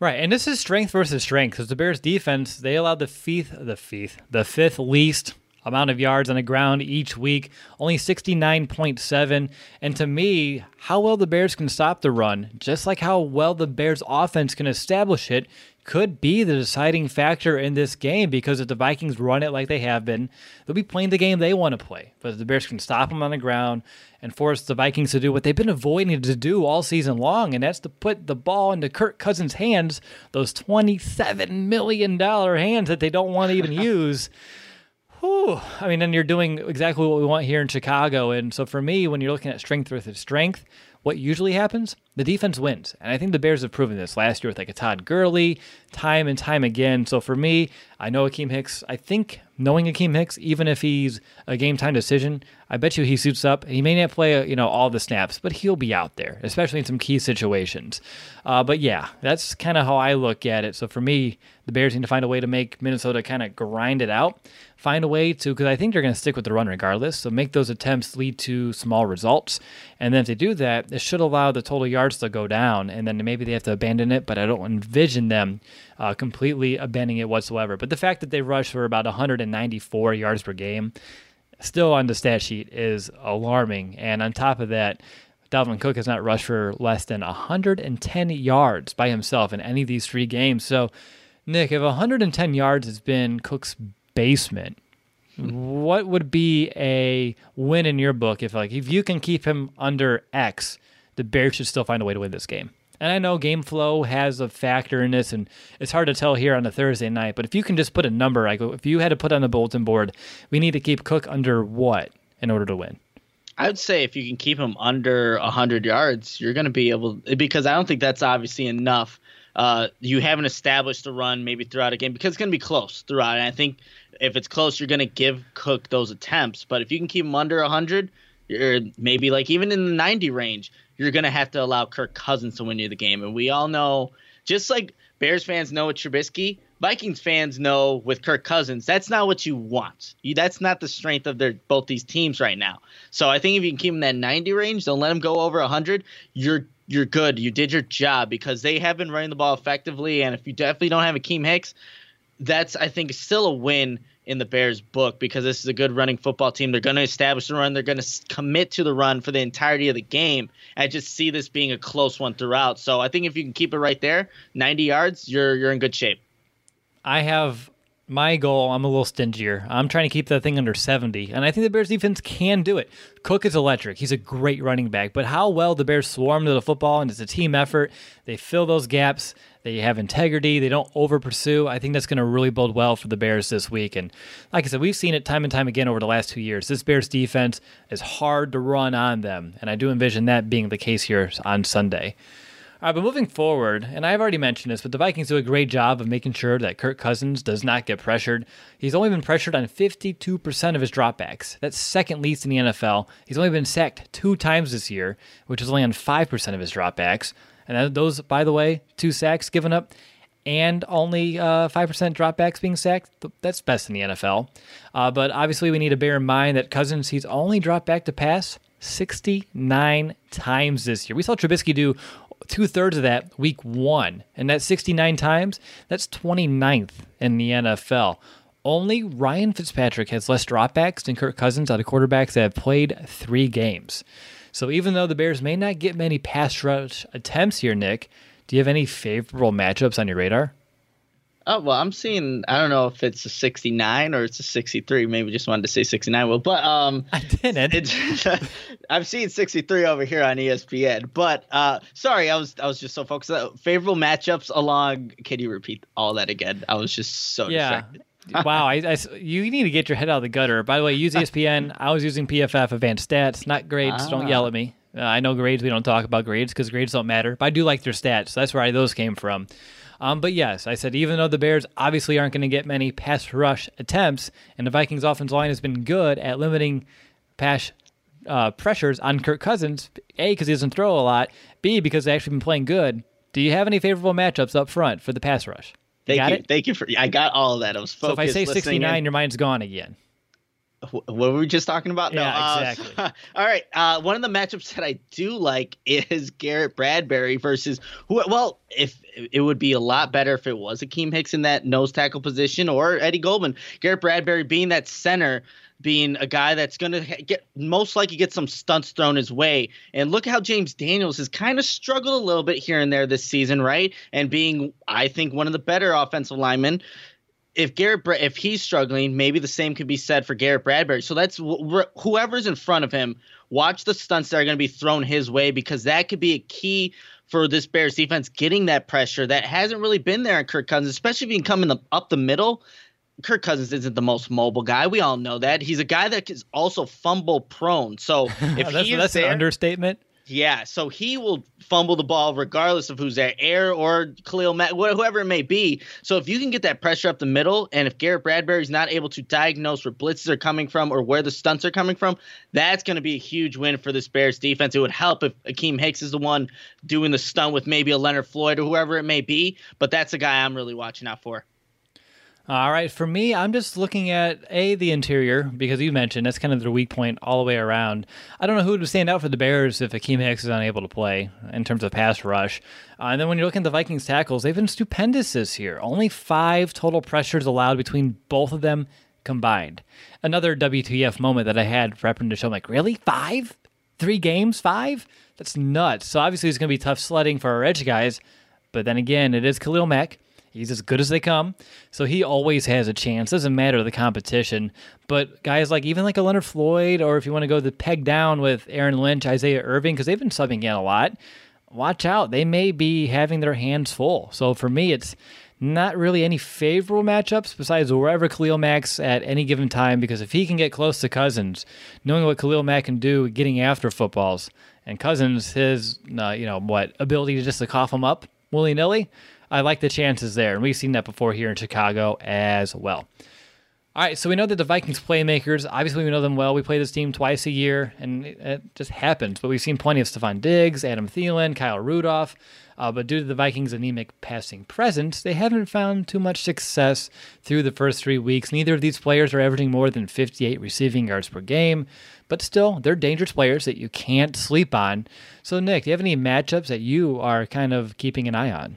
Right, and this is strength versus strength because the Bears' defense they allowed the fifth, the fifth, the fifth least amount of yards on the ground each week, only 69.7. And to me, how well the Bears can stop the run, just like how well the Bears offense can establish it, could be the deciding factor in this game because if the Vikings run it like they have been, they'll be playing the game they want to play. But if the Bears can stop them on the ground and force the Vikings to do what they've been avoiding to do all season long, and that's to put the ball into Kirk Cousins' hands, those $27 million hands that they don't want to even use. Whew. I mean, and you're doing exactly what we want here in Chicago. And so for me, when you're looking at strength versus strength, what usually happens? The defense wins. And I think the Bears have proven this last year with like a Todd Gurley, time and time again. So for me, I know Akiem Hicks. I think knowing Akiem Hicks, even if he's a game time decision, I bet you he suits up. He may not play, you know, all the snaps, but he'll be out there, especially in some key situations. Uh, but yeah, that's kind of how I look at it. So for me, the Bears need to find a way to make Minnesota kind of grind it out find a way to, because I think they're going to stick with the run regardless. So make those attempts lead to small results. And then if they do that, it should allow the total yards to go down. And then maybe they have to abandon it, but I don't envision them uh, completely abandoning it whatsoever. But the fact that they rushed for about 194 yards per game, still on the stat sheet, is alarming. And on top of that, Dalvin Cook has not rushed for less than 110 yards by himself in any of these three games. So, Nick, if 110 yards has been Cook's basement, what would be a win in your book if like if you can keep him under X, the Bears should still find a way to win this game. And I know game flow has a factor in this, and it's hard to tell here on a Thursday night. But if you can just put a number, like if you had to put on the bulletin board, we need to keep Cook under what in order to win? I would say if you can keep him under 100 yards, you're going to be able because I don't think that's obviously enough. Uh, you haven't established a run maybe throughout a game because it's going to be close throughout. And I think if it's close, you're going to give Cook those attempts. But if you can keep him under 100, or maybe like even in the 90 range, you're going to have to allow Kirk Cousins to win you the game. And we all know, just like Bears fans know with Trubisky, Vikings fans know with Kirk Cousins, that's not what you want. You, that's not the strength of their both these teams right now. So I think if you can keep them that 90 range, don't let them go over 100. You're you're good. You did your job because they have been running the ball effectively. And if you definitely don't have Akiem Hicks, that's I think still a win in the Bears' book because this is a good running football team. They're going to establish the run. They're going to commit to the run for the entirety of the game. I just see this being a close one throughout. So I think if you can keep it right there, 90 yards, you're you're in good shape. I have my goal, I'm a little stingier. I'm trying to keep that thing under 70, and I think the Bears defense can do it. Cook is electric. He's a great running back, but how well the Bears swarm to the football, and it's a team effort. They fill those gaps. They have integrity. They don't over pursue. I think that's going to really bode well for the Bears this week. And like I said, we've seen it time and time again over the last two years. This Bears defense is hard to run on them, and I do envision that being the case here on Sunday. All right, but moving forward, and I've already mentioned this, but the Vikings do a great job of making sure that Kirk Cousins does not get pressured. He's only been pressured on 52% of his dropbacks. That's second least in the NFL. He's only been sacked two times this year, which is only on 5% of his dropbacks. And those, by the way, two sacks given up and only uh, 5% dropbacks being sacked. That's best in the NFL. Uh, but obviously, we need to bear in mind that Cousins, he's only dropped back to pass 69 times this year. We saw Trubisky do two thirds of that week one. And that's 69 times. That's 29th in the NFL. Only Ryan Fitzpatrick has less dropbacks than Kirk Cousins out of quarterbacks that have played three games. So even though the Bears may not get many pass rush attempts here, Nick, do you have any favorable matchups on your radar? Oh well, I'm seeing. I don't know if it's a 69 or it's a 63. Maybe just wanted to say 69. Well, but um, I didn't. I've seen 63 over here on ESPN. But uh, sorry, I was I was just so focused. Uh, favorable matchups along. Can you repeat all that again? I was just so yeah. distracted. wow, I, I, you need to get your head out of the gutter. By the way, use ESPN. I was using PFF Advanced Stats, not grades. Ah. Don't yell at me. Uh, I know grades. We don't talk about grades because grades don't matter. But I do like their stats. So that's where I, those came from. Um, but yes, I said even though the Bears obviously aren't going to get many pass rush attempts, and the Vikings' offense line has been good at limiting pass uh, pressures on Kirk Cousins, A, because he doesn't throw a lot, B, because they've actually been playing good. Do you have any favorable matchups up front for the pass rush? You Thank you. It? Thank you for. I got all of that. I was focused. So if I say 69, your mind's gone again what were we just talking about? Yeah, no, uh, exactly. all right. Uh, one of the matchups that I do like is Garrett Bradbury versus who? Well, if it would be a lot better if it was Akiem Hicks in that nose tackle position or Eddie Goldman. Garrett Bradbury being that center, being a guy that's going to get most likely get some stunts thrown his way. And look how James Daniels has kind of struggled a little bit here and there this season, right? And being, I think, one of the better offensive linemen if Garrett if he's struggling, maybe the same could be said for Garrett Bradbury. So that's whoever's in front of him. Watch the stunts that are going to be thrown his way because that could be a key for this Bears defense getting that pressure that hasn't really been there in Kirk Cousins, especially if you can come in the, up the middle. Kirk Cousins isn't the most mobile guy. We all know that. He's a guy that is also fumble prone. So if that's, he that's there, an understatement. Yeah, so he will fumble the ball regardless of who's there, Air or Khalil Mack, whoever it may be. So if you can get that pressure up the middle, and if Garrett Bradbury is not able to diagnose where blitzes are coming from or where the stunts are coming from, that's going to be a huge win for this Bears defense. It would help if Akiem Hicks is the one doing the stunt with maybe a Leonard Floyd or whoever it may be, but that's a guy I'm really watching out for. All right, for me, I'm just looking at a the interior because you mentioned that's kind of their weak point all the way around. I don't know who would stand out for the Bears if Akiem Hicks is unable to play in terms of pass rush. Uh, and then when you look at the Vikings tackles, they've been stupendous this year. Only five total pressures allowed between both of them combined. Another WTF moment that I had prepping to show, I'm like, really five, three games, five? That's nuts. So obviously it's going to be tough sledding for our edge guys. But then again, it is Khalil Mack. He's as good as they come. So he always has a chance. Doesn't matter the competition. But guys like even like a Leonard Floyd, or if you want to go the peg down with Aaron Lynch, Isaiah Irving, because they've been subbing in a lot. Watch out. They may be having their hands full. So for me, it's not really any favorable matchups besides wherever Khalil Mack's at any given time. Because if he can get close to Cousins, knowing what Khalil Mack can do getting after footballs, and Cousins, his uh, you know what ability to just to cough him up willy nilly I like the chances there. And we've seen that before here in Chicago as well. All right, so we know that the Vikings playmakers, obviously we know them well. We play this team twice a year, and it just happens. But we've seen plenty of Stefon Diggs, Adam Thielen, Kyle Rudolph. Uh, but due to the Vikings' anemic passing presence, they haven't found too much success through the first three weeks. Neither of these players are averaging more than 58 receiving yards per game. But still, they're dangerous players that you can't sleep on. So, Nick, do you have any matchups that you are kind of keeping an eye on?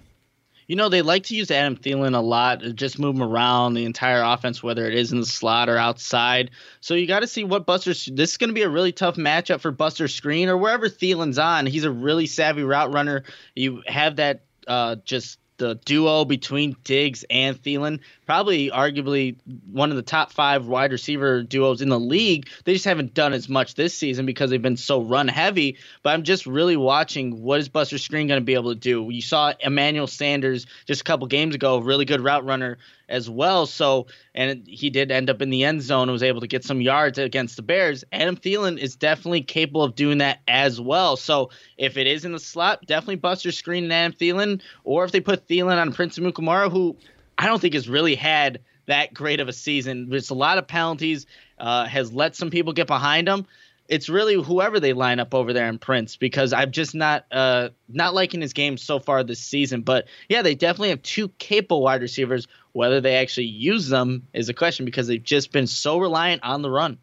You know, they like to use Adam Thielen a lot, just move him around the entire offense, whether it is in the slot or outside. So you got to see what Buster. This is going to be a really tough matchup for Buster Skrine or wherever Thielen's on. He's a really savvy route runner. You have that uh, just the duo between Diggs and Thielen, probably arguably one of the top five wide receiver duos in the league. They just haven't done as much this season because they've been so run heavy. But I'm just really watching what is Buster Skrine going to be able to do. You saw Emmanuel Sanders just a couple games ago, really good route runner as well. So, and he did end up in the end zone and was able to get some yards against the Bears. Adam Thielen is definitely capable of doing that as well. So, if it is in the slot, definitely Buster Skrine and Adam Thielen. Or if they put Thielen on Prince Amukamara, who I don't think has really had that great of a season. There's a lot of penalties, uh, has let some people get behind him it's really whoever they line up over there in Prince because I'm just not uh not liking his game so far this season. But yeah, they definitely have two capable wide receivers. Whether they actually use them is a question because they've just been so reliant on the run.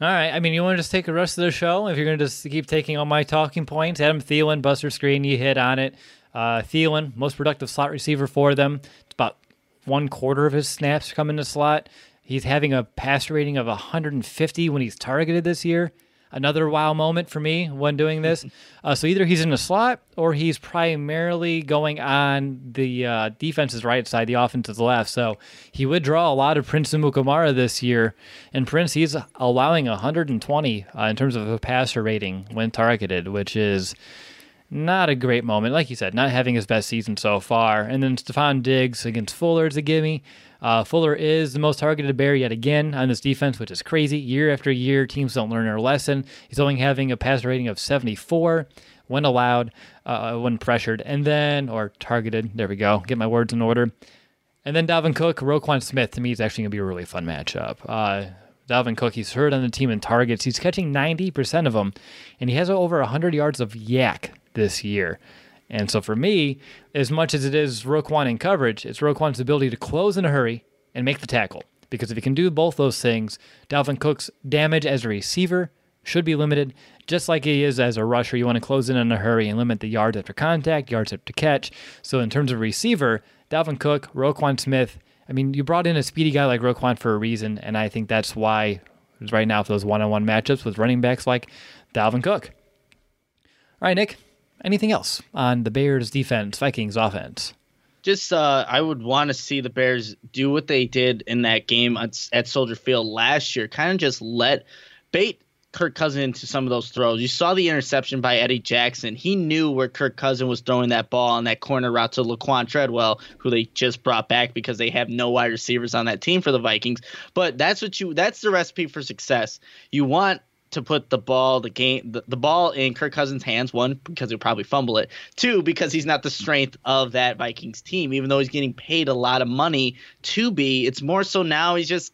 All right. I mean, you want to just take the rest of the show? If you're going to just keep taking all my talking points, Adam Thielen, Buster Skrine, you hit on it. Uh, Thielen, most productive slot receiver for them. It's about one quarter of his snaps come in the slot. He's having a pass rating of 150 when he's targeted this year. Another wow moment for me when doing this. Uh, so either he's in the slot or he's primarily going on the uh, defense's right side, the offense's left. So he would draw a lot of Prince Amukamara this year. And Prince, he's allowing 120 uh, in terms of a passer rating when targeted, which is not a great moment. Like you said, not having his best season so far. And then Stefon Diggs against Fuller is a gimme. Uh, Fuller is the most targeted Bear yet again on this defense, which is crazy. Year after year, teams don't learn their lesson. He's only having a pass rating of 74 when allowed, uh, when pressured, and then, or targeted. There we go. Get my words in order. And then Dalvin Cook, Roquan Smith, to me, is actually going to be a really fun matchup. Uh, Dalvin Cook, he's hurt on the team in targets. He's catching 90% of them, and he has over 100 yards of YAC this year. And so for me, as much as it is Roquan in coverage, it's Roquan's ability to close in a hurry and make the tackle. Because if he can do both those things, Dalvin Cook's damage as a receiver should be limited, just like he is as a rusher. You want to close in in a hurry and limit the yards after contact, yards after catch. So in terms of receiver, Dalvin Cook, Roquan Smith, I mean, you brought in a speedy guy like Roquan for a reason, and I think that's why right now for those one-on-one matchups with running backs like Dalvin Cook. All right, Nick, anything else on the Bears defense, Vikings offense? Just uh, I would want to see the Bears do what they did in that game at, at Soldier Field last year. Kind of just let bait Kirk Cousin into some of those throws. You saw the interception by Eddie Jackson. He knew where Kirk Cousin was throwing that ball on that corner route to Laquan Treadwell, who they just brought back because they have no wide receivers on that team for the Vikings. But that's what you that's the recipe for success. You want to put the ball, the game, the, the ball in Kirk Cousins' hands. One, because he'll probably fumble it. Two, because he's not the strength of that Vikings team, even though he's getting paid a lot of money to be. It's more so now he's just.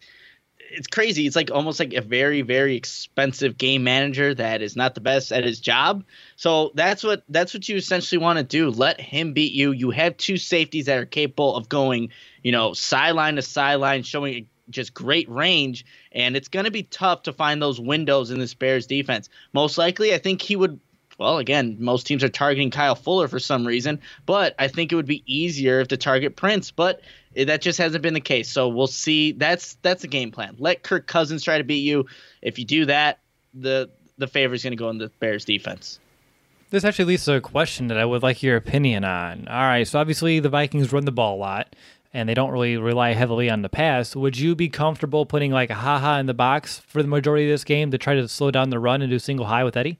It's crazy. It's like almost like a very, very expensive game manager that is not the best at his job. So that's what that's what you essentially want to do. Let him beat you. You have two safeties that are capable of going, you know, sideline to sideline, showing just great range, and it's going to be tough to find those windows in this Bears defense. Most likely, I think he would. Well, again, most teams are targeting Kyle Fuller for some reason, but I think it would be easier if to target Prince. But eh, that just hasn't been the case. So we'll see. That's that's the game plan. Let Kirk Cousins try to beat you. If you do that, the the favor is going to go in the Bears defense. This actually leads to a question that I would like your opinion on. All right, so obviously the Vikings run the ball a lot and they don't really rely heavily on the pass, would you be comfortable putting like a Ha Ha in the box for the majority of this game to try to slow down the run and do single high with Eddie?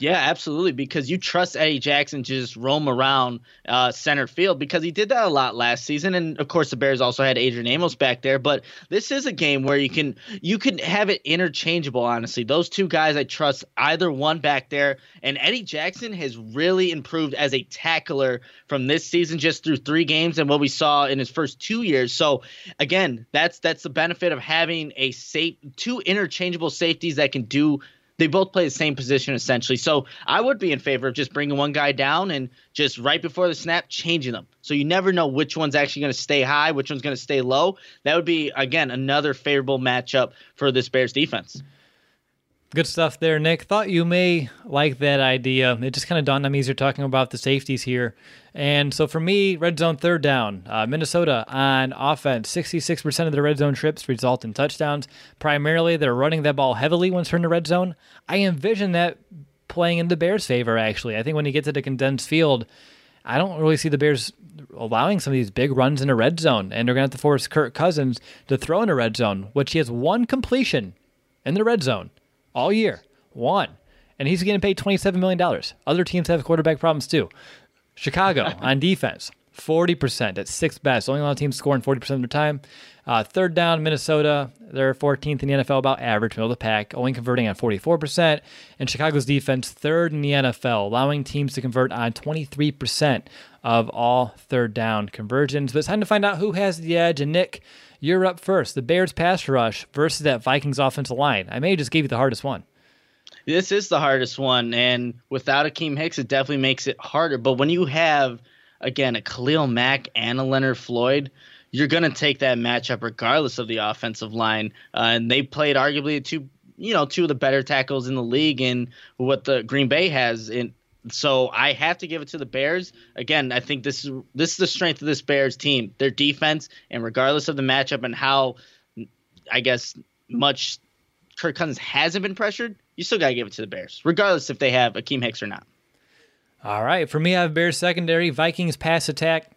Yeah, absolutely. Because you trust Eddie Jackson to just roam around uh, center field because he did that a lot last season, and of course the Bears also had Adrian Amos back there. But this is a game where you can you can have it interchangeable. Honestly, those two guys I trust either one back there, and Eddie Jackson has really improved as a tackler from this season just through three games and what we saw in his first two years. So again, that's that's the benefit of having a safe two interchangeable safeties that can do they both play the same position essentially. So I would be in favor of just bringing one guy down and just right before the snap changing them. So you never know which one's actually going to stay high, which one's going to stay low. That would be again another favorable matchup for this Bears defense. Good stuff there, Nick. Thought you may like that idea. It just kind of dawned on me as you're talking about the safeties here. And so for me, red zone third down. Uh, Minnesota on offense, 66% of the red zone trips result in touchdowns. Primarily, they're running that ball heavily once they're in the red zone. I envision that playing in the Bears' favor, actually. I think when you get to the condensed field, I don't really see the Bears allowing some of these big runs in a red zone. And they're going to have to force Kirk Cousins to throw in a red zone, which he has one completion in the red zone all year. One. And he's getting paid $27 million. Other teams have quarterback problems too. Chicago on defense, 40% at sixth best. Only one team scoring 40% of their time. Uh, third down, Minnesota, they're 14th in the NFL, about average, middle of the pack, only converting on 44%. And Chicago's defense, third in the NFL, allowing teams to convert on 23% of all third down conversions. But it's time to find out who has the edge. And Nick, you're up first. The Bears pass rush versus that Vikings offensive line. I may just gave you the hardest one. This is the hardest one, and without Akiem Hicks, it definitely makes it harder. But when you have, again, a Khalil Mack and a Leonard Floyd, you're going to take that matchup regardless of the offensive line. Uh, and they played arguably two, you know, two of the better tackles in the league, and what the Green Bay has in so I have to give it to the Bears. Again, I think this is this is the strength of this Bears team. Their defense, and regardless of the matchup and how, I guess much Kirk Cousins hasn't been pressured, you still gotta give it to the Bears, regardless if they have Akiem Hicks or not. All right, for me, I have Bears secondary, Vikings pass attack.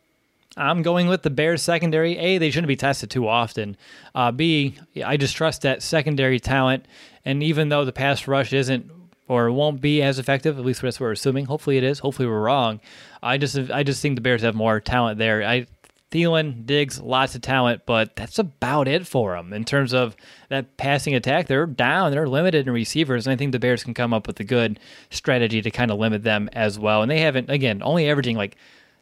I'm going with the Bears secondary. A, they shouldn't be tested too often. Uh, B, I just trust that secondary talent. And even though the pass rush isn't or won't be as effective. At least that's what we're assuming. Hopefully it is. Hopefully we're wrong. I just I just think the Bears have more talent there. I Thielen, Diggs, lots of talent, but that's about it for them in terms of that passing attack. They're down, they're limited in receivers, and I think the Bears can come up with a good strategy to kind of limit them as well. And they haven't, again, only averaging like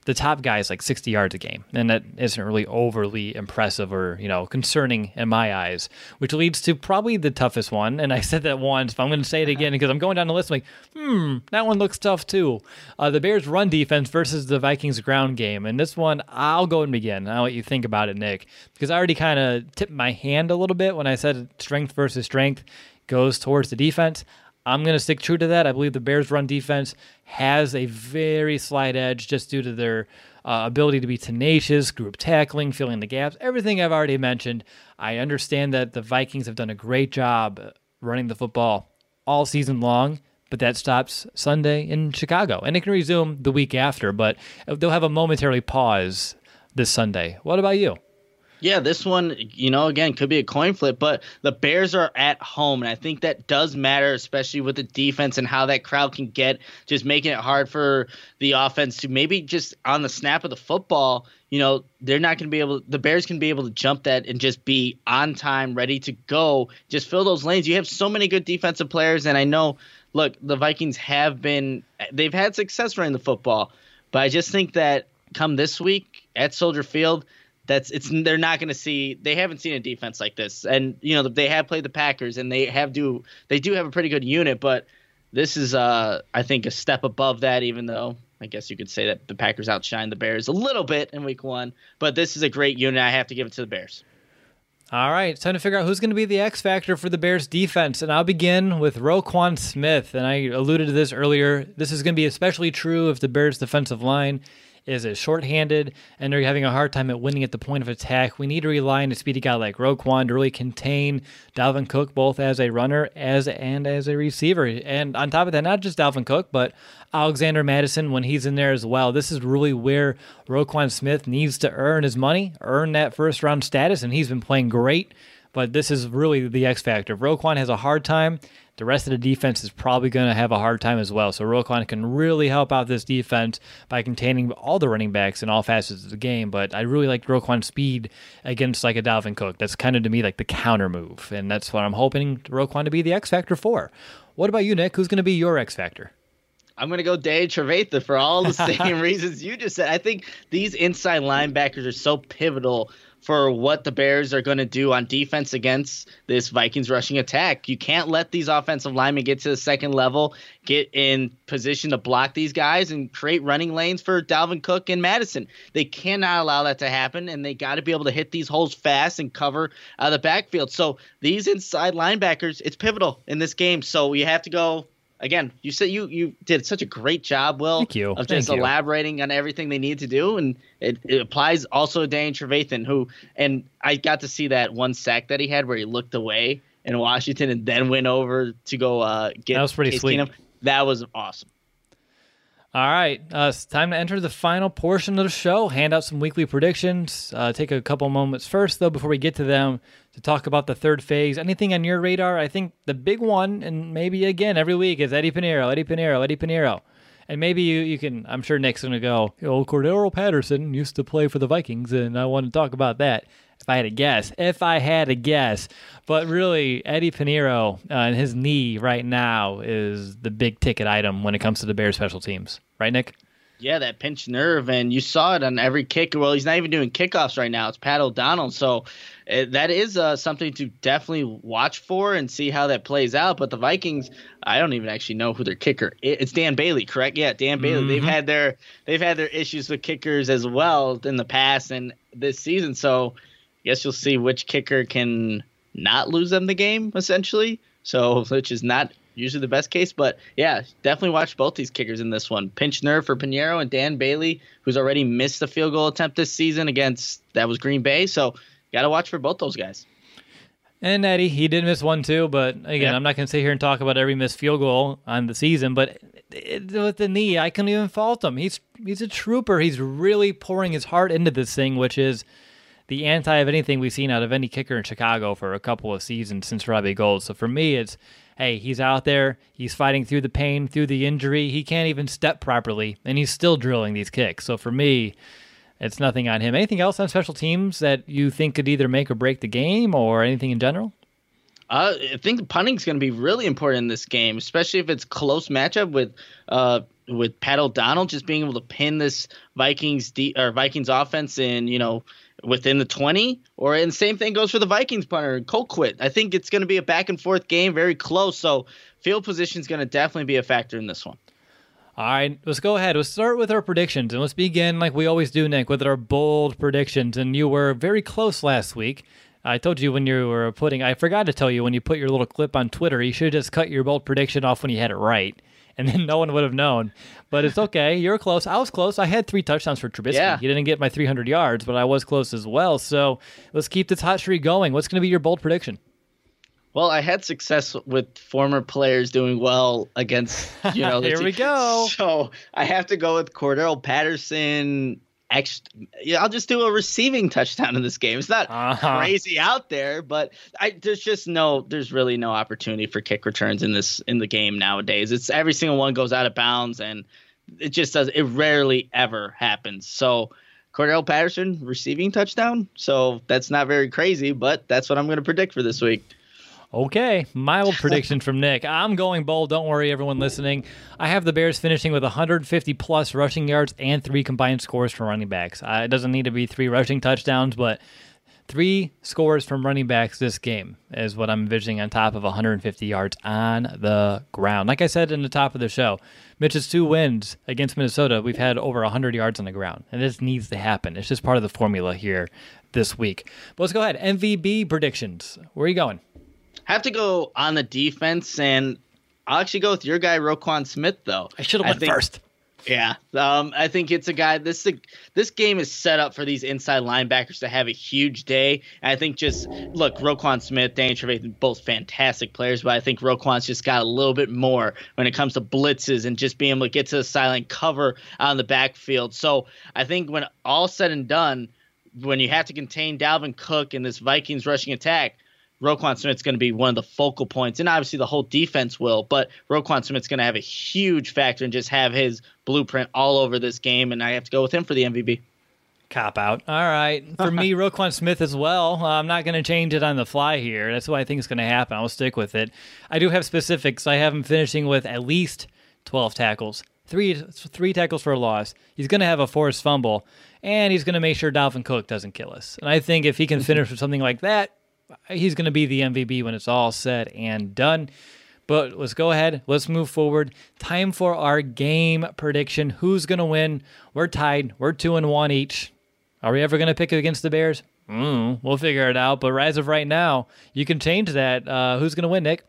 the top guy is like 60 yards a game, and that isn't really overly impressive or you know concerning in my eyes. Which leads to probably the toughest one, and I said that once, but I'm going to say it again because I'm going down the list. I'm like, hmm, that one looks tough too. Uh, the Bears' run defense versus the Vikings' ground game, and this one I'll go and begin. I'll let you think about it, Nick, because I already kind of tipped my hand a little bit when I said strength versus strength goes towards the defense. I'm going to stick true to that. I believe the Bears' run defense has a very slight edge just due to their uh, ability to be tenacious, group tackling, filling the gaps, everything I've already mentioned. I understand that the Vikings have done a great job running the football all season long, but that stops Sunday in Chicago. And it can resume the week after, but they'll have a momentary pause this Sunday. What about you? Yeah, this one, you know, again, could be a coin flip, but the Bears are at home, and I think that does matter, especially with the defense and how that crowd can get, just making it hard for the offense to maybe just on the snap of the football, you know, they're not going to be able, the Bears can be able to jump that and just be on time, ready to go, just fill those lanes. You have so many good defensive players, and I know, look, the Vikings have been, they've had success running the football, but I just think that come this week at Soldier Field, that's it's they're not going to see they haven't seen a defense like this and you know they have played the packers and they have do they do have a pretty good unit but this is uh i think a step above that even though i guess you could say that the packers outshine the bears a little bit in week one but this is a great unit i have to give it to the bears all right, time to figure out who's going to be the X factor for the Bears defense. And I'll begin with Roquan Smith. And I alluded to this earlier. This is going to be especially true if the Bears defensive line is it shorthanded and they're having a hard time at winning at the point of attack. We need to rely on a speedy guy like Roquan to really contain Dalvin Cook both as a runner as and as a receiver. And on top of that, not just Dalvin Cook, but Alexander Mattison when he's in there as well. This is really where Roquan Smith needs to earn his money, earn that first round status, and he's been playing great. But this is really the X factor. If Roquan has a hard time, the rest of the defense is probably going to have a hard time as well. So Roquan can really help out this defense by containing all the running backs in all facets of the game. But I really like Roquan's speed against like a Dalvin Cook. That's kind of to me like the counter move, and that's what I'm hoping Roquan to be the X factor for. What about you, Nick? Who's going to be your X factor? I'm going to go Danny Trevathan for all the same reasons you just said. I think these inside linebackers are so pivotal for what the Bears are going to do on defense against this Vikings rushing attack. You can't let these offensive linemen get to the second level, get in position to block these guys, and create running lanes for Dalvin Cook and Mattison. They cannot allow that to happen, and they got to be able to hit these holes fast and cover out of the backfield. So these inside linebackers, it's pivotal in this game. So you have to go again, you said you you did such a great job, Will, Thank you. of just Thank you. elaborating on everything they need to do, and it, it applies also to Danny Trevathan, who and I got to see that one sack that he had where he looked away in Washington and then went over to go uh, get That was pretty Case sweet. Keenum. That was awesome. All right, uh, it's time to enter the final portion of the show. Hand out some weekly predictions. Uh, take a couple moments first, though, before we get to them, to talk about the third phase. Anything on your radar? I think the big one, and maybe again every week, is Eddy Pineiro, Eddy Pineiro, Eddy Pineiro. And maybe you, you can, I'm sure Nick's going to go, oh, Cordarrelle Patterson used to play for the Vikings, and I want to talk about that. If I had a guess, if I had a guess. But really, Eddy Pineiro uh, and his knee right now is the big ticket item when it comes to the Bears special teams. Right, Nick? Yeah, that pinched nerve, and you saw it on every kick. Well, he's not even doing kickoffs right now. It's Pat O'Donnell, so that is uh, something to definitely watch for and see how that plays out. But the Vikings, I don't even actually know who their kicker. It, it's Dan Bailey, correct? Yeah, Dan Bailey. They've had their they've had their issues with kickers as well in the past and this season. So, I guess you'll see which kicker can not lose them the game essentially. So, which is not usually the best case. But yeah, definitely watch both these kickers in this one. Pinch nerve for Pineiro and Dan Bailey, who's already missed a field goal attempt this season against that was Green Bay. So got to watch for both those guys. And Eddie, he did miss one too, but again, Yeah. I'm not going to sit here and talk about every missed field goal on the season. But it, with the knee, I couldn't even fault him. He's he's a trooper. He's really pouring his heart into this thing, which is the anti of anything we've seen out of any kicker in Chicago for a couple of seasons since Robbie Gould. So for me, it's hey, he's out there, he's fighting through the pain, through the injury. He can't even step properly, and he's still drilling these kicks. So for me, it's nothing on him. Anything else on special teams that you think could either make or break the game, or anything in general? Uh, I think punting is going to be really important in this game, especially if it's close matchup with uh with Pat O'Donnell just being able to pin this Vikings de- or Vikings offense in you know within the twenty. Or and same thing goes for the Vikings punter Colquitt. I think it's going to be a back and forth game, very close. So field position is going to definitely be a factor in this one. All right, let's go ahead. Let's start with our predictions, and let's begin like we always do, Nick, with our bold predictions. And you were very close last week. I told you when you were putting, I forgot to tell you when you put your little clip on Twitter, you should have just cut your bold prediction off when you had it right, and then no one would have known. But it's okay. You're close. I was close. I had three touchdowns for Trubisky. Yeah. He didn't get my 300 yards, but I was close as well. So let's keep this hot streak going. What's going to be your bold prediction? Well, I had success with former players doing well against you know. the Here we go. So I have to go with Cordarrelle Patterson. Yeah, I'll just do a receiving touchdown in this game. It's not Uh-huh. crazy out there, but I there's just no there's really no opportunity for kick returns in this in the game nowadays. It's every single one goes out of bounds, and it just does. It rarely ever happens. So. Cordarrelle Patterson receiving touchdown. So that's not very crazy, but that's what I'm going to predict for this week. Okay, mild prediction from Nick. I'm going bold. Don't worry, everyone listening. I have the Bears finishing with 150 plus rushing yards and three combined scores from running backs. Uh, it doesn't need to be three rushing touchdowns, but three scores from running backs this game is what I'm envisioning on top of 150 yards on the ground. Like I said in the top of the show, Mitch's two wins against Minnesota, we've had over 100 yards on the ground, and this needs to happen. It's just part of the formula here this week. But let's go ahead. MVB predictions. Where are you going? Have to go on the defense, and I'll actually go with your guy Roquan Smith though. I should have went think- first. Yeah, um, I think it's a guy. This a, this game is set up for these inside linebackers to have a huge day. I think just look, Roquan Smith, Danny Trevathan, both fantastic players, but I think Roquan's just got a little bit more when it comes to blitzes and just being able to get to the silent cover on the backfield. So I think when all said and done, when you have to contain Dalvin Cook in this Vikings rushing attack, Roquan Smith's going to be one of the focal points, and obviously the whole defense will. But Roquan Smith's going to have a huge factor and just have his blueprint all over this game, and I have to go with him for the MVP. Cop out. All right. For me, Roquan Smith as well. Uh, I'm not going to change it on the fly here. That's what I think is going to happen. I'll stick with it. I do have specifics. I have him finishing with at least 12 tackles, three three tackles for a loss. He's going to have a forced fumble, and he's going to make sure Dalvin Cook doesn't kill us. And I think if he can finish with something like that, he's going to be the MVP when it's all said and done. But let's go ahead. Let's move forward. Time for our game prediction. Who's going to win? We're tied. We're two and one each. Are we ever going to pick against the Bears? Mm, we'll figure it out. But as of right now, you can change that. Uh, who's going to win, Nick?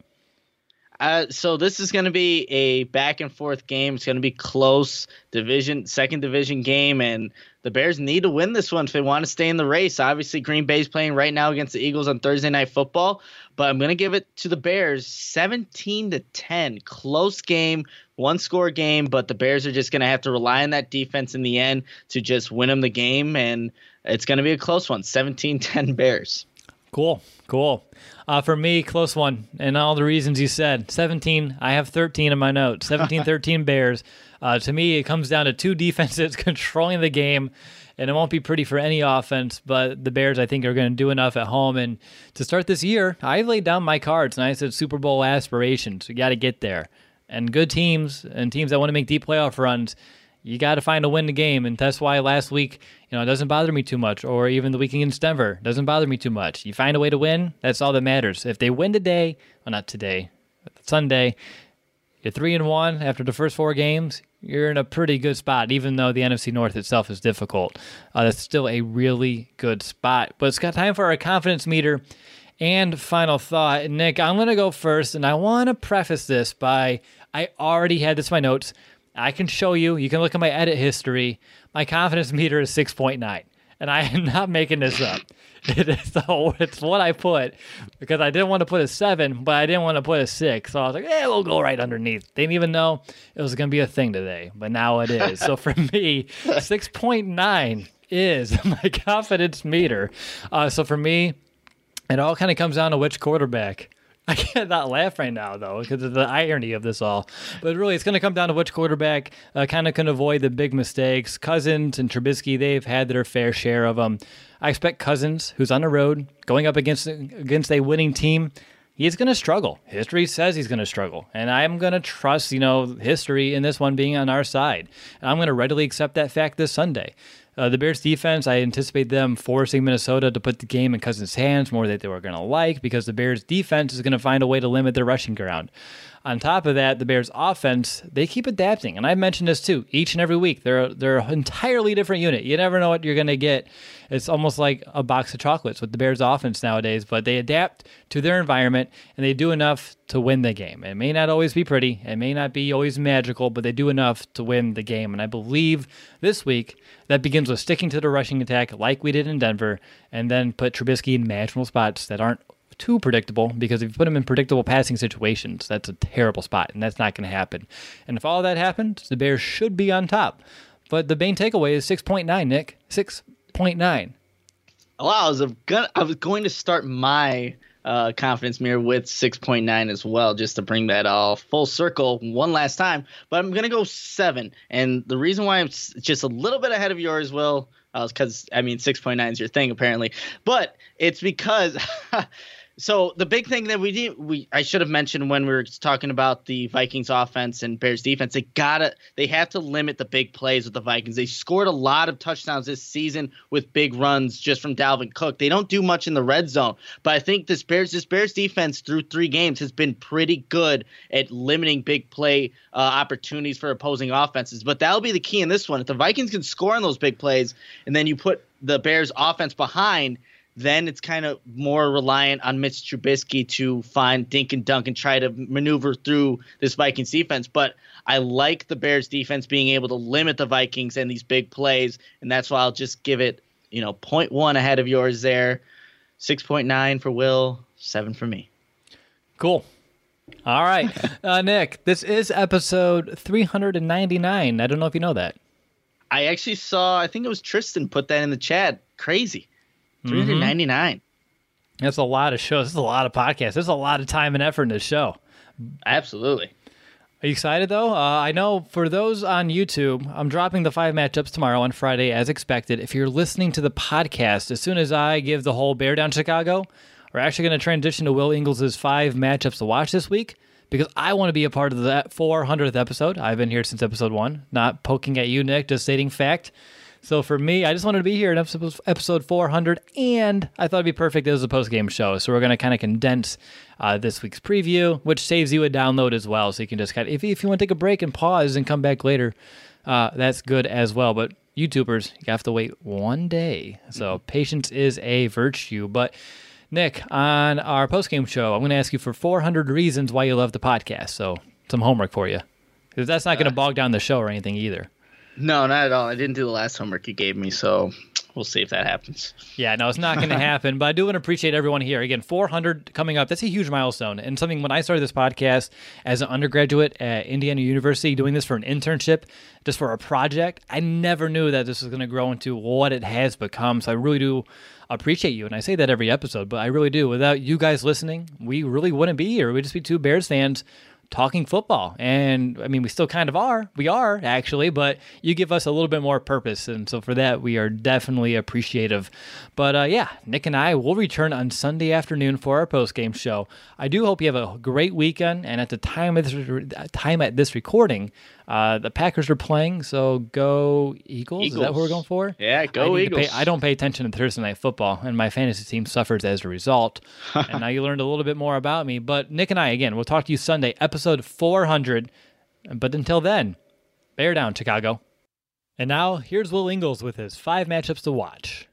Uh, so this is going to be a back and forth game. It's going to be close division, second division game, and the Bears need to win this one if they want to stay in the race. Obviously, Green Bay's playing right now against the Eagles on Thursday Night Football, but I'm going to give it to the Bears, 17 to 10, close game, one score game, but the Bears are just going to have to rely on that defense in the end to just win them the game, and it's going to be a close one, 17-10 Bears. Cool, cool. Uh, for me, close one, and all the reasons you said. 17, I have 13 in my notes. 17 13 Bears. Uh, to me, it comes down to two defenses controlling the game, and it won't be pretty for any offense, but the Bears, I think, are going to do enough at home. And to start this year, I laid down my cards and I said Super Bowl aspirations. We got to get there. And good teams and teams that want to make deep playoff runs you got to find a win the game. And that's why last week, you know, it doesn't bother me too much. Or even the week against Denver doesn't bother me too much. You find a way to win, that's all that matters. If they win today, well, not today, Sunday, you're three and one after the first four games. You're in a pretty good spot, even though the NFC North itself is difficult. Uh, that's still a really good spot. But it's got time for our confidence meter and final thought. Nick, I'm going to go first, and I want to preface this by I already had this in my notes. I can show you. You can look at my edit history. My confidence meter is 6.9. And I am not making this up. It is the, it's what I put because I didn't want to put a seven, but I didn't want to put a six. So I was like, yeah, we'll go right underneath. Didn't even know it was going to be a thing today, but now it is. so for me, 6.9 is my confidence meter. Uh, so for me, it all kind of comes down to which quarterback. I cannot laugh right now though because of the irony of this all. But really, it's going to come down to which quarterback uh, kind of can avoid the big mistakes. Cousins and Trubisky, they've had their fair share of them. I expect Cousins, who's on the road, going up against against a winning team, he's going to struggle. History says he's going to struggle, and I'm going to trust, you know, history in this one being on our side. And I'm going to readily accept that fact this Sunday. Uh, the Bears defense, I anticipate them forcing Minnesota to put the game in Cousins' hands more than they were going to like because the Bears defense is going to find a way to limit their rushing ground. On top of that, the Bears offense, they keep adapting. And I've mentioned this too, each and every week. They're they're an entirely different unit. You never know what you're gonna get. It's almost like a box of chocolates with the Bears offense nowadays, but they adapt to their environment and they do enough to win the game. It may not always be pretty, it may not be always magical, but they do enough to win the game. And I believe this week that begins with sticking to the rushing attack like we did in Denver, and then put Trubisky in manageable spots that aren't too predictable because if you put him in predictable passing situations, that's a terrible spot, and that's not going to happen. And if all that happens, the Bears should be on top. But the main takeaway is 6.9, Nick. 6.9. Wow, I was gonna, I was going to start my uh, confidence mirror with 6.9 as well, just to bring that all full circle one last time. But I'm gonna go seven, and the reason why I'm just a little bit ahead of yours, Will, because uh, I mean 6.9 is your thing apparently, but it's because. So the big thing that we did, we I should have mentioned when we were talking about the Vikings offense and Bears defense, they gotta they have to limit the big plays with the Vikings. They scored a lot of touchdowns this season with big runs just from Dalvin Cook. They don't do much in the red zone, but I think this Bears this Bears defense through three games has been pretty good at limiting big play uh, opportunities for opposing offenses. But that'll be the key in this one. If the Vikings can score on those big plays, and then you put the Bears offense behind then it's kind of more reliant on Mitch Trubisky to find dink and dunk and try to maneuver through this Vikings defense. But I like the Bears defense being able to limit the Vikings and these big plays, and that's why I'll just give it, you know, 0.1 ahead of yours there. 6.9 for Will, 7 for me. Cool. All right. uh, Nick, this is episode 399. I don't know if you know that. I actually saw, I think it was Tristan put that in the chat. Crazy. 399. Mm-hmm. That's a lot of shows. That's a lot of podcasts. There's a lot of time and effort in this show. Absolutely. Are you excited though? Uh, I know for those on YouTube, I'm dropping the five matchups tomorrow on Friday as expected. If you're listening to the podcast, as soon as I give the whole Bear Down Chicago, we're actually going to transition to Will Ingalls' five matchups to watch this week because I want to be a part of that 400th episode. I've been here since episode one, not poking at you, Nick, just stating fact. So for me, I just wanted to be here in episode 400, and I thought it'd be perfect as a post game show. So we're going to kind of condense uh, this week's preview, which saves you a download as well. So you can just kind of, if, if you want to take a break and pause and come back later, uh, that's good as well. But YouTubers, you have to wait one day. So mm-hmm. patience is a virtue. But Nick, on our post game show, I'm going to ask you for 400 reasons why you love the podcast. So some homework for you, because that's not going to uh, bog down the show or anything either. No, not at all. I didn't do the last homework you gave me, so we'll see if that happens. Yeah, no, it's not going to happen. But I do want to appreciate everyone here. Again, 400 coming up. That's a huge milestone. And something when I started this podcast as an undergraduate at Indiana University, doing this for an internship, just for a project, I never knew that this was going to grow into what it has become. So I really do appreciate you. And I say that every episode, but I really do. Without you guys listening, we really wouldn't be here. We'd just be two Bears fans talking football. And I mean, we still kind of are. We are actually, but you give us a little bit more purpose. And so for that, we are definitely appreciative. But uh, yeah, Nick and I will return on Sunday afternoon for our post game show. I do hope you have a great weekend. And at the time of this, time at this recording, uh, the Packers are playing, so go Eagles. Eagles. Is that what we're going for? Yeah, go I Eagles. Pay, I don't pay attention to Thursday night football, and my fantasy team suffers as a result. and now you learned a little bit more about me. But Nick and I, again, we'll talk to you Sunday, episode 400. But until then, bear down, Chicago. And now here's Will Ingalls with his five matchups to watch.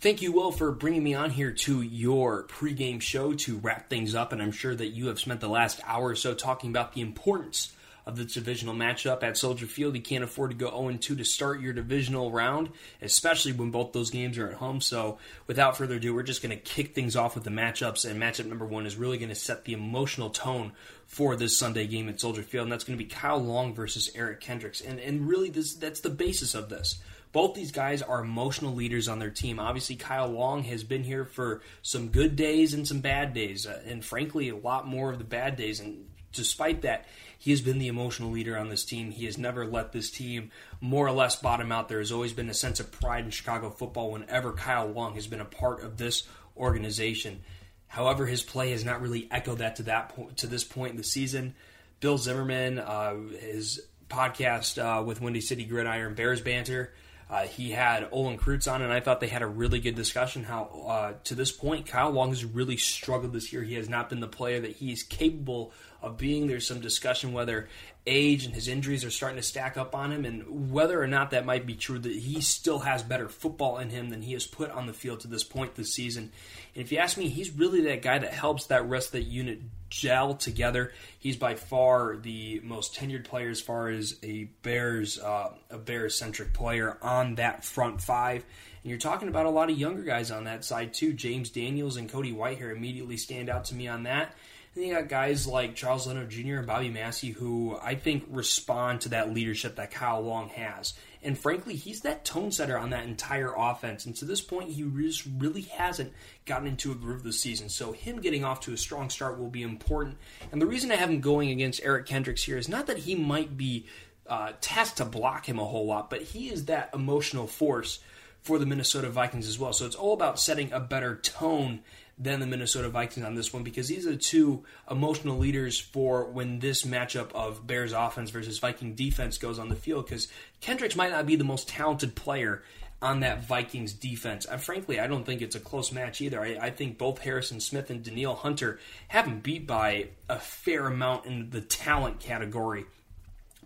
Thank you, Will, for bringing me on here to your pregame show to wrap things up. And I'm sure that you have spent the last hour or so talking about the importance of the divisional matchup at Soldier Field. You can't afford to go 0 2 to start your divisional round, especially when both those games are at home. So, without further ado, we're just going to kick things off with the matchups. And matchup number one is really going to set the emotional tone for this Sunday game at Soldier Field, and that's going to be Kyle Long versus Eric Kendricks. And and really, this that's the basis of this. Both these guys are emotional leaders on their team. Obviously, Kyle Long has been here for some good days and some bad days, uh, and frankly, a lot more of the bad days. And despite that, he has been the emotional leader on this team. He has never let this team more or less bottom out. There has always been a sense of pride in Chicago football whenever Kyle Long has been a part of this organization. However, his play has not really echoed that to that point to this point in the season. Bill Zimmerman, uh, his podcast uh, with Windy City Gridiron Bears Banter, uh, he had Olin Kreutz on, and I thought they had a really good discussion. How uh, to this point, Kyle Long has really struggled this year. He has not been the player that he is capable of being. There's some discussion whether age and his injuries are starting to stack up on him, and whether or not that might be true, that he still has better football in him than he has put on the field to this point this season. And if you ask me, he's really that guy that helps that rest of that unit gel together. He's by far the most tenured player as far as a Bears uh, a Bears centric player on that front five. And you're talking about a lot of younger guys on that side too. James Daniels and Cody Whitehair immediately stand out to me on that. And you got guys like Charles Leno Jr. and Bobby Massey who I think respond to that leadership that Kyle Long has. And frankly, he's that tone setter on that entire offense. And to this point, he just really hasn't gotten into a groove this season. So him getting off to a strong start will be important. And the reason I have him going against Eric Kendricks here is not that he might be uh, tasked to block him a whole lot, but he is that emotional force for the Minnesota Vikings as well. So it's all about setting a better tone than the Minnesota Vikings on this one because these are the two emotional leaders for when this matchup of Bears offense versus Viking defense goes on the field because Kendricks might not be the most talented player on that Vikings defense. And frankly, I don't think it's a close match either. I, I think both Harrison Smith and Danielle Hunter have been beat by a fair amount in the talent category.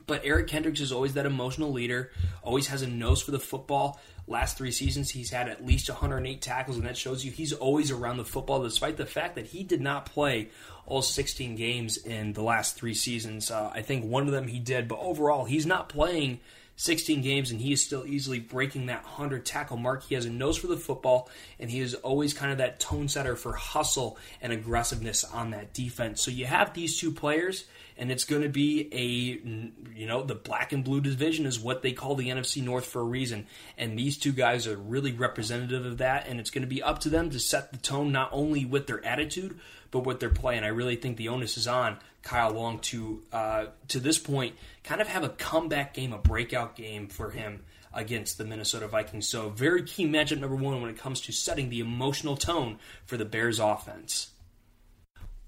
But Eric Kendricks is always that emotional leader, always has a nose for the football. Last three seasons, he's had at least 108 tackles, and that shows you he's always around the football, despite the fact that he did not play all 16 games in the last three seasons. Uh, I think one of them he did, but overall, he's not playing 16 games, and he is still easily breaking that 100 tackle mark. He has a nose for the football, and he is always kind of that tone setter for hustle and aggressiveness on that defense. So you have these two players and it's going to be a you know the black and blue division is what they call the NFC North for a reason. And these two guys are really representative of that. And it's going to be up to them to set the tone not only with their attitude but with their play. And I really think the onus is on Kyle Long to uh, to this point kind of have a comeback game a breakout game for him against the Minnesota Vikings. So very key matchup number 1 when it comes to setting the emotional tone for the Bears offense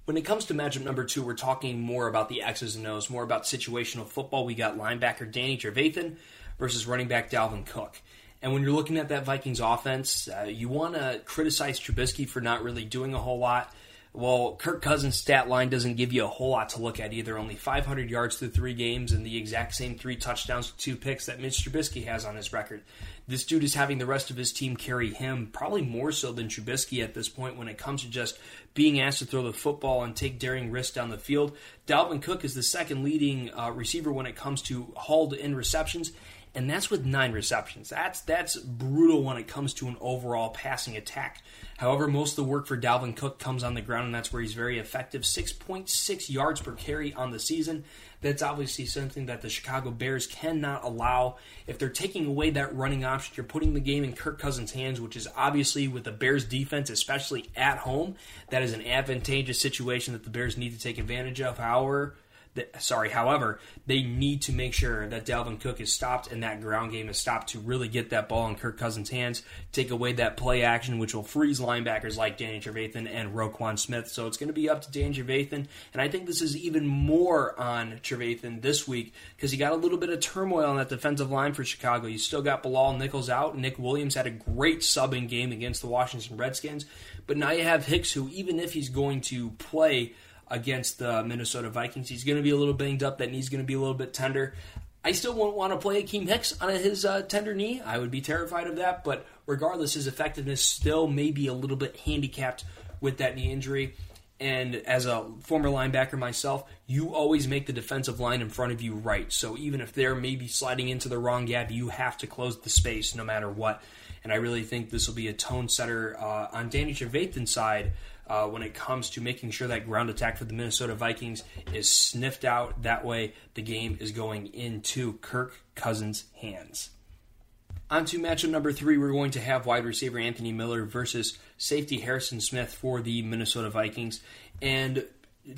When it comes to matchup number two, we're talking more about the X's and O's, more about situational football. We got linebacker Danny Trevathan versus running back Dalvin Cook. And when you're looking at that Vikings offense, uh, you want to criticize Trubisky for not really doing a whole lot. Well, Kirk Cousins' stat line doesn't give you a whole lot to look at either. Only 500 yards through three games and the exact same three touchdowns two picks that Mitch Trubisky has on his record. This dude is having the rest of his team carry him, probably more so than Trubisky at this point when it comes to just being asked to throw the football and take daring risks down the field. Dalvin Cook is the second leading uh, receiver when it comes to hauled in receptions and that's with nine receptions. That's that's brutal when it comes to an overall passing attack. However, most of the work for Dalvin Cook comes on the ground, and that's where he's very effective. 6.6 yards per carry on the season. That's obviously something that the Chicago Bears cannot allow. If they're taking away that running option, you're putting the game in Kirk Cousins' hands, which is obviously with the Bears defense, especially at home, that is an advantageous situation that the Bears need to take advantage of. However, sorry, however, they need to make sure that Dalvin Cook is stopped and that ground game is stopped to really get that ball in Kirk Cousins' hands, take away that play action, which will freeze linebackers like Danny Trevathan and Roquan Smith. So it's going to be up to Danny Trevathan, and I think this is even more on Trevathan this week because he got a little bit of turmoil on that defensive line for Chicago. You still got Bilal Nichols out. Nick Williams had a great subbing game against the Washington Redskins, but now you have Hicks, who even if he's going to play against the Minnesota Vikings. He's going to be a little banged up. That knee's going to be a little bit tender. I still won't want to play Akiem Hicks on his uh, tender knee. I would be terrified of that. But regardless, his effectiveness still may be a little bit handicapped with that knee injury. And as a former linebacker myself, you always make the defensive line in front of you right. So even if they're maybe sliding into the wrong gap, you have to close the space no matter what. And I really think this will be a tone setter uh, on Danny Trevathan's side uh, when it comes to making sure that ground attack for the Minnesota Vikings is sniffed out. That way, the game is going into Kirk Cousins' hands. On to matchup number three, we're going to have wide receiver Anthony Miller versus safety Harrison Smith for the Minnesota Vikings. And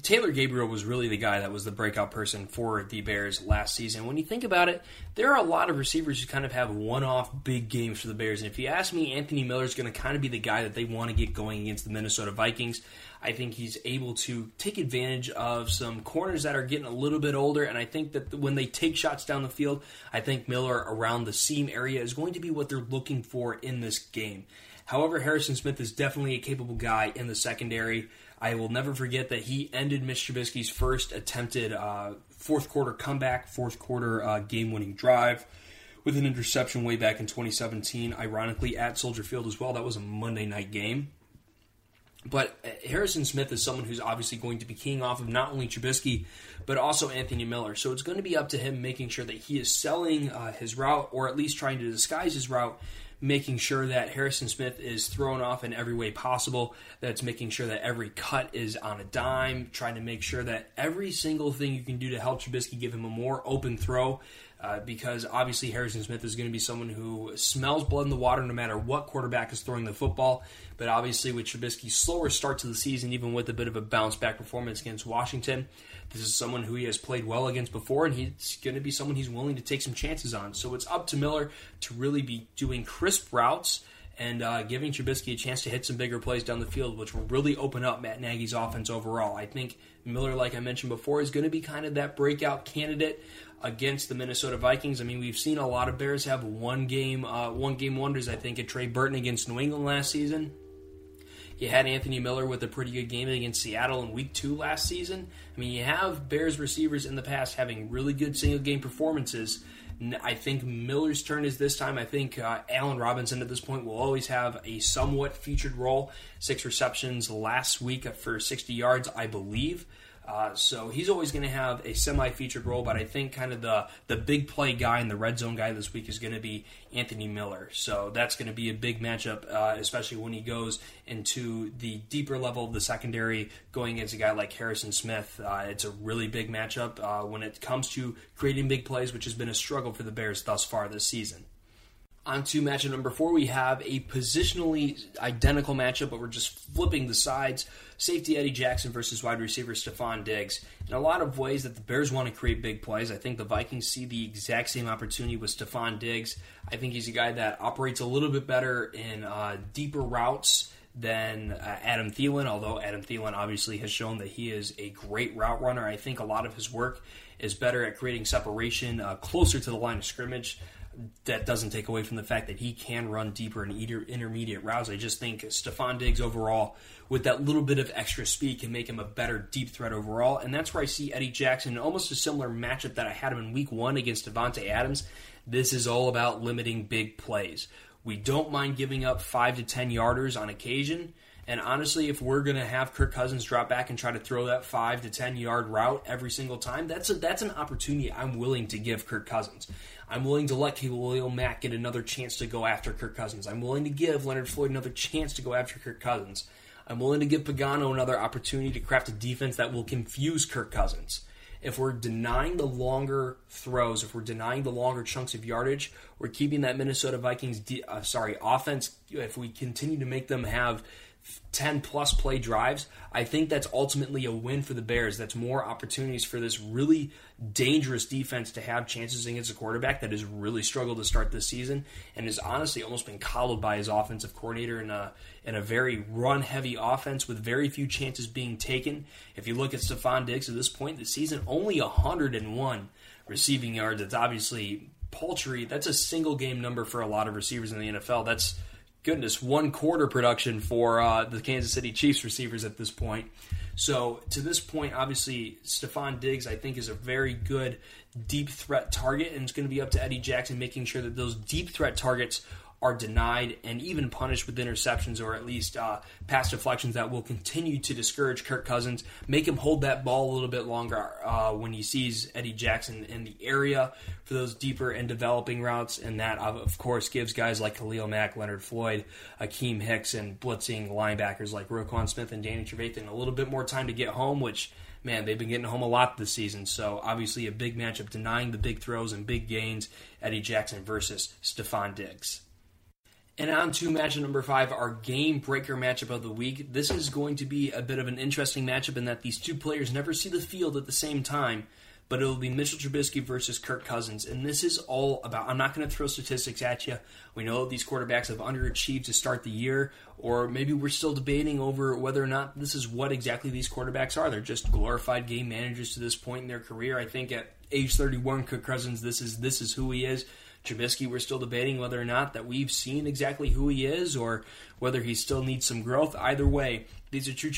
Taylor Gabriel was really the guy that was the breakout person for the Bears last season. When you think about it, there are a lot of receivers who kind of have one off big games for the Bears. And if you ask me, Anthony Miller is going to kind of be the guy that they want to get going against the Minnesota Vikings. I think he's able to take advantage of some corners that are getting a little bit older. And I think that when they take shots down the field, I think Miller around the seam area is going to be what they're looking for in this game. However, Harrison Smith is definitely a capable guy in the secondary. I will never forget that he ended Mitch Trubisky's first attempted uh, fourth quarter comeback, fourth quarter uh, game winning drive with an interception way back in 2017, ironically at Soldier Field as well. That was a Monday night game. But uh, Harrison Smith is someone who's obviously going to be keying off of not only Trubisky, but also Anthony Miller. So it's going to be up to him making sure that he is selling uh, his route or at least trying to disguise his route making sure that Harrison Smith is thrown off in every way possible. That's making sure that every cut is on a dime, trying to make sure that every single thing you can do to help Trubisky give him a more open throw. Uh, because obviously Harrison Smith is going to be someone who smells blood in the water no matter what quarterback is throwing the football. But obviously, with Trubisky's slower start to the season, even with a bit of a bounce back performance against Washington, this is someone who he has played well against before, and he's going to be someone he's willing to take some chances on. So it's up to Miller to really be doing crisp routes and uh, giving Trubisky a chance to hit some bigger plays down the field, which will really open up Matt Nagy's offense overall. I think Miller, like I mentioned before, is going to be kind of that breakout candidate against the Minnesota Vikings. I mean, we've seen a lot of Bears have one game, uh, one game wonders. I think at Trey Burton against New England last season. You had Anthony Miller with a pretty good game against Seattle in week two last season. I mean, you have Bears receivers in the past having really good single game performances. I think Miller's turn is this time. I think uh, Allen Robinson at this point will always have a somewhat featured role. Six receptions last week for 60 yards, I believe. Uh, so he's always going to have a semi-featured role, but I think kind of the the big play guy and the red zone guy this week is going to be Anthony Miller. So that's going to be a big matchup, uh, especially when he goes into the deeper level of the secondary, going against a guy like Harrison Smith. Uh, it's a really big matchup uh, when it comes to creating big plays, which has been a struggle for the Bears thus far this season. On to matchup number four, we have a positionally identical matchup, but we're just flipping the sides. Safety Eddie Jackson versus wide receiver Stefon Diggs. In a lot of ways that the Bears want to create big plays. I think the Vikings see the exact same opportunity with Stefon Diggs. I think he's a guy that operates a little bit better in uh, deeper routes than uh, Adam Thielen, although Adam Thielen obviously has shown that he is a great route runner. I think a lot of his work is better at creating separation uh, closer to the line of scrimmage. That doesn't take away from the fact that he can run deeper and intermediate routes. I just think Stefon Diggs overall, with that little bit of extra speed, can make him a better deep threat overall. And that's where I see Eddie Jackson in almost a similar matchup that I had him in week one against Davante Adams. This is all about limiting big plays. We don't mind giving up five to ten yarders on occasion. And honestly, if we're going to have Kirk Cousins drop back and try to throw that five to ten yard route every single time, that's a, that's an opportunity I'm willing to give Kirk Cousins. I'm willing to let Khalil Mack get another chance to go after Kirk Cousins. I'm willing to give Leonard Floyd another chance to go after Kirk Cousins. I'm willing to give Pagano another opportunity to craft a defense that will confuse Kirk Cousins if we're denying the longer throws, if we're denying the longer chunks of yardage, we're keeping that Minnesota Vikings, de- uh, sorry, offense. If we continue to make them have 10 plus play drives, I think that's ultimately a win for the Bears. That's more opportunities for this really dangerous defense to have chances against a quarterback that has really struggled to start this season and has honestly almost been coddled by his offensive coordinator in a, in a very run heavy offense with very few chances being taken. If you look at Stefon Diggs at this point in the season, only 101 receiving yards. It's obviously paltry. That's a single game number for a lot of receivers in the NFL. That's goodness, one quarter production for uh, the Kansas City Chiefs receivers at this point. So to this point, obviously, Stefon Diggs, I think, is a very good deep threat target, and it's going to be up to Eddie Jackson making sure that those deep threat targets are denied and even punished with interceptions or at least uh, pass deflections that will continue to discourage Kirk Cousins, make him hold that ball a little bit longer uh, when he sees Eddie Jackson in the area for those deeper and developing routes. And that, of course, gives guys like Khalil Mack, Leonard Floyd, Akiem Hicks, and blitzing linebackers like Roquan Smith and Danny Trevathan a little bit more time to get home, which man, they've been getting home a lot this season. So obviously a big matchup denying the big throws and big gains. Eddie Jackson versus Stefon Diggs. And on to matchup number five, our game breaker matchup of the week. This is going to be a bit of an interesting matchup in that these two players never see the field at the same time, but it will be Mitchell Trubisky versus Kirk Cousins. And this is all about, I'm not going to throw statistics at you. We know these quarterbacks have underachieved to start the year, or maybe we're still debating over whether or not this is what exactly these quarterbacks are. They're just glorified game managers to this point in their career. I think at age 31, Kirk Cousins, this is this is who he is. Trubisky, we're still debating whether or not that we've seen exactly who he is or whether he still needs some growth. Either way, these are two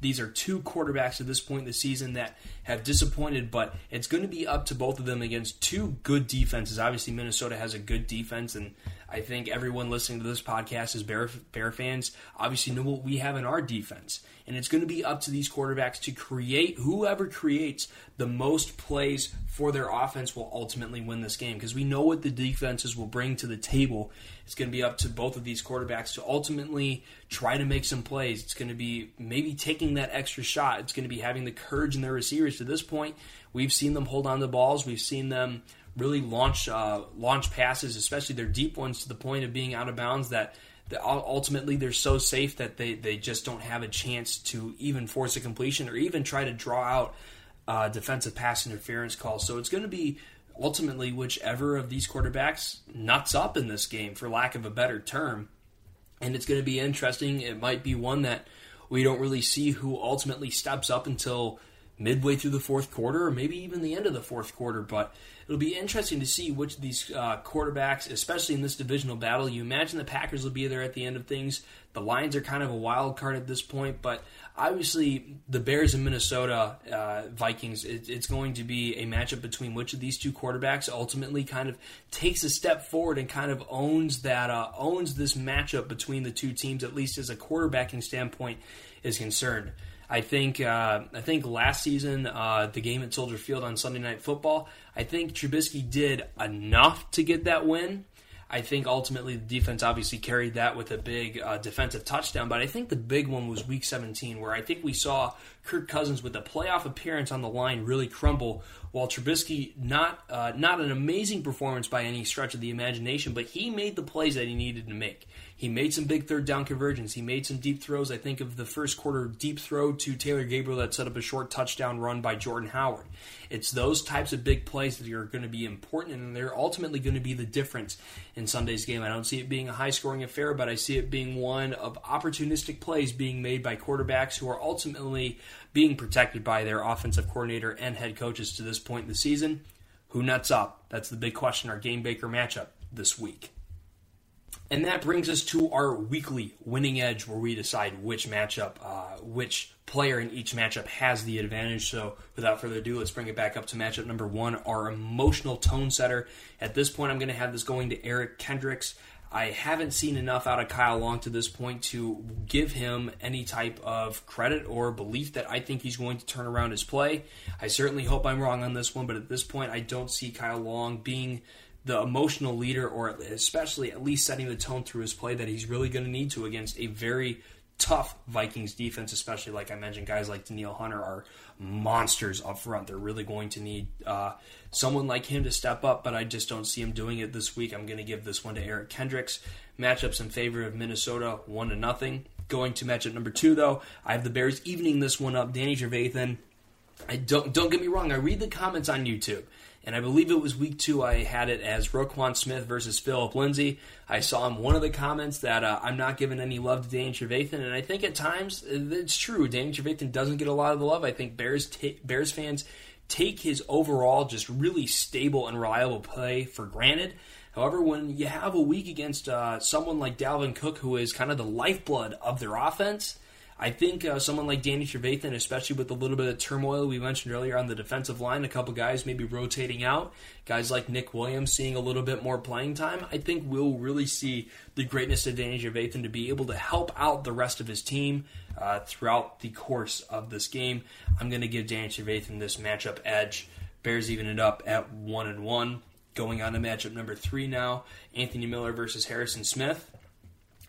these are two quarterbacks at this point in the season that have disappointed, but it's going to be up to both of them against two good defenses. Obviously, Minnesota has a good defense, and I think everyone listening to this podcast is Bear, Bear fans obviously know what we have in our defense. And it's going to be up to these quarterbacks to create, whoever creates the most plays for their offense will ultimately win this game because we know what the defenses will bring to the table. It's going to be up to both of these quarterbacks to ultimately try to make some plays. It's going to be maybe taking that extra shot. It's going to be having the courage in their receivers. To this point, we've seen them hold on to balls. We've seen them really launch uh, launch passes, especially their deep ones, to the point of being out of bounds that ultimately they're so safe that they, they just don't have a chance to even force a completion or even try to draw out uh, defensive pass interference calls. So it's going to be ultimately whichever of these quarterbacks nuts up in this game, for lack of a better term. And it's going to be interesting. It might be one that we don't really see who ultimately steps up until midway through the fourth quarter or maybe even the end of the fourth quarter. But it'll be interesting to see which of these uh, quarterbacks, especially in this divisional battle, you imagine the Packers will be there at the end of things. The Lions are kind of a wild card at this point, but obviously the Bears and Minnesota uh, Vikings, it, it's going to be a matchup between which of these two quarterbacks ultimately kind of takes a step forward and kind of owns that uh, owns this matchup between the two teams, at least as a quarterbacking standpoint is concerned. I think uh, I think last season uh, the game at Soldier Field on Sunday Night Football, I think Trubisky did enough to get that win. I think ultimately the defense obviously carried that with a big uh, defensive touchdown, but I think the big one was Week 17, where I think we saw Kirk Cousins with a playoff appearance on the line really crumble while Trubisky not uh, not an amazing performance by any stretch of the imagination, but he made the plays that he needed to make. He made some big third down conversions. He made some deep throws. I think of the first quarter deep throw to Taylor Gabriel that set up a short touchdown run by Jordan Howard. It's those types of big plays that are going to be important, and they're ultimately going to be the difference in Sunday's game. I don't see it being a high scoring affair, but I see it being one of opportunistic plays being made by quarterbacks who are ultimately being protected by their offensive coordinator and head coaches to this point in the season. Who nuts up? That's the big question, our game baker matchup this week. And that brings us to our weekly winning edge where we decide which matchup, uh, which player in each matchup has the advantage. So without further ado, let's bring it back up to matchup number one, our emotional tone setter. At this point, I'm going to have this going to Eric Kendricks. I haven't seen enough out of Kyle Long to this point to give him any type of credit or belief that I think he's going to turn around his play. I certainly hope I'm wrong on this one, but at this point, I don't see Kyle Long being the emotional leader, or especially at least setting the tone through his play that he's really going to need to against a very tough Vikings defense, especially like I mentioned, guys like Danielle Hunter are monsters up front. They're really going to need uh, someone like him to step up, but I just don't see him doing it this week. I'm going to give this one to Eric Kendricks. Matchups in favor of Minnesota, one to nothing. Going to matchup number two, though, I have the Bears evening this one up. Danny Trevathan. I don't don't get me wrong. I read the comments on YouTube and I believe it was week two. I had it as Roquan Smith versus Phillip Lindsay. I saw in one of the comments that uh, I'm not giving any love to Danny Trevathan, and I think at times it's true. Danny Trevathan doesn't get a lot of the love. I think Bears t- Bears fans take his overall just really stable and reliable play for granted. However, when you have a week against uh, someone like Dalvin Cook, who is kind of the lifeblood of their offense, I think uh, someone like Danny Trevathan, especially with a little bit of turmoil we mentioned earlier on the defensive line, a couple guys maybe rotating out, guys like Nick Williams seeing a little bit more playing time, I think we'll really see the greatness of Danny Trevathan to be able to help out the rest of his team uh, throughout the course of this game. I'm going to give Danny Trevathan this matchup edge. Bears even it up at one and one. Going on to matchup number three now, Anthony Miller versus Harrison Smith.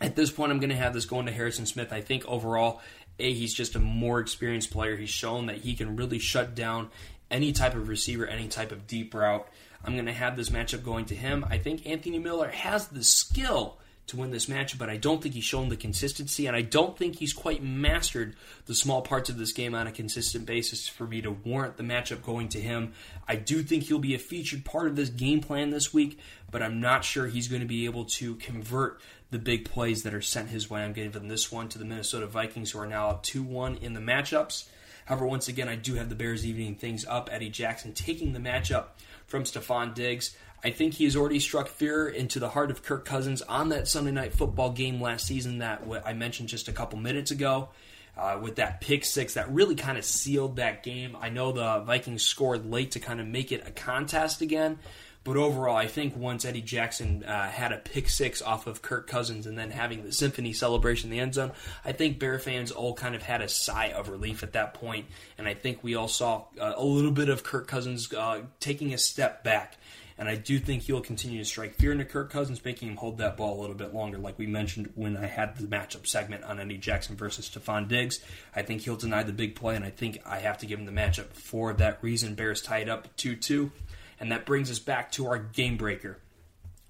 At this point, I'm going to have this going to Harrison Smith. I think overall, A, he's just a more experienced player. He's shown that he can really shut down any type of receiver, any type of deep route. I'm going to have this matchup going to him. I think Anthony Miller has the skill to win this matchup, but I don't think he's shown the consistency, and I don't think he's quite mastered the small parts of this game on a consistent basis for me to warrant the matchup going to him. I do think he'll be a featured part of this game plan this week, but I'm not sure he's going to be able to convert the big plays that are sent his way. I'm giving this one to the Minnesota Vikings, who are now up 2 1 in the matchups. However, once again, I do have the Bears evening things up. Eddie Jackson taking the matchup from Stefon Diggs. I think he has already struck fear into the heart of Kirk Cousins on that Sunday night football game last season that I mentioned just a couple minutes ago. Uh, with that pick six that really kind of sealed that game. I know the Vikings scored late to kind of make it a contest again, but overall, I think once Eddie Jackson uh, had a pick six off of Kirk Cousins and then having the symphony celebration in the end zone, I think Bear fans all kind of had a sigh of relief at that point. and I think we all saw uh, a little bit of Kirk Cousins uh, taking a step back. And I do think he'll continue to strike fear into Kirk Cousins, making him hold that ball a little bit longer, like we mentioned when I had the matchup segment on Eddie Jackson versus Stefon Diggs. I think he'll deny the big play, and I think I have to give him the matchup for that reason. Bears tied up 2 2. And that brings us back to our game breaker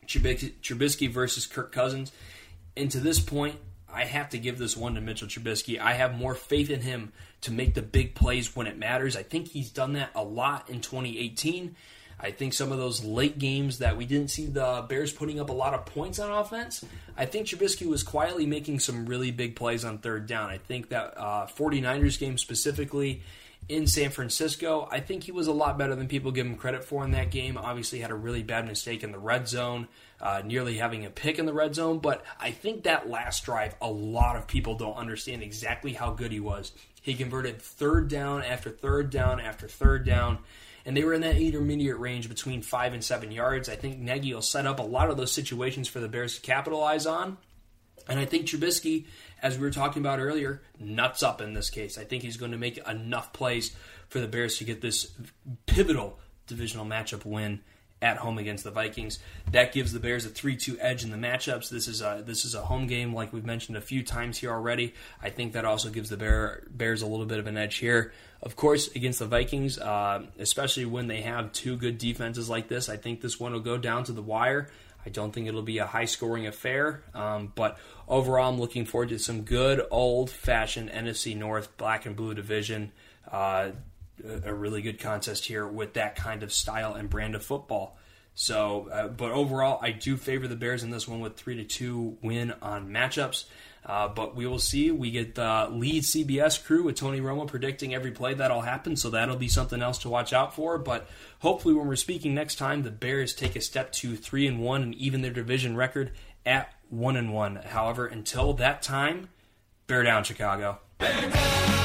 Trubisky versus Kirk Cousins. And to this point, I have to give this one to Mitchell Trubisky. I have more faith in him to make the big plays when it matters. I think he's done that a lot in 2018. I think some of those late games that we didn't see the Bears putting up a lot of points on offense, I think Trubisky was quietly making some really big plays on third down. I think that uh, 49ers game specifically, in San Francisco. I think he was a lot better than people give him credit for in that game. Obviously, had a really bad mistake in the red zone, uh, nearly having a pick in the red zone. But I think that last drive, a lot of people don't understand exactly how good he was. He converted third down after third down after third down. And they were in that intermediate range between five and seven yards. I think Nagy will set up a lot of those situations for the Bears to capitalize on. And I think Trubisky as we were talking about earlier, nuts up in this case. I think he's going to make enough plays for the Bears to get this pivotal divisional matchup win at home against the Vikings. That gives the Bears a 3-2 edge in the matchups. This is a this is a home game like we've mentioned a few times here already. I think that also gives the Bear, Bears a little bit of an edge here. Of course, against the Vikings, uh, especially when they have two good defenses like this, I think this one will go down to the wire. I don't think it'll be a high scoring affair, um, but overall, I'm looking forward to some good old fashioned NFC North black and blue division. Uh, a really good contest here with that kind of style and brand of football. So, uh, but overall, I do favor the Bears in this one with three to two win on matchups. Uh, but we will see. We get the lead CBS crew with Tony Romo predicting every play that'll happen, so that'll be something else to watch out for. But hopefully, when we're speaking next time, the Bears take a step to three and one and even their division record at one and one. However, until that time, bear down, Chicago. Bear down!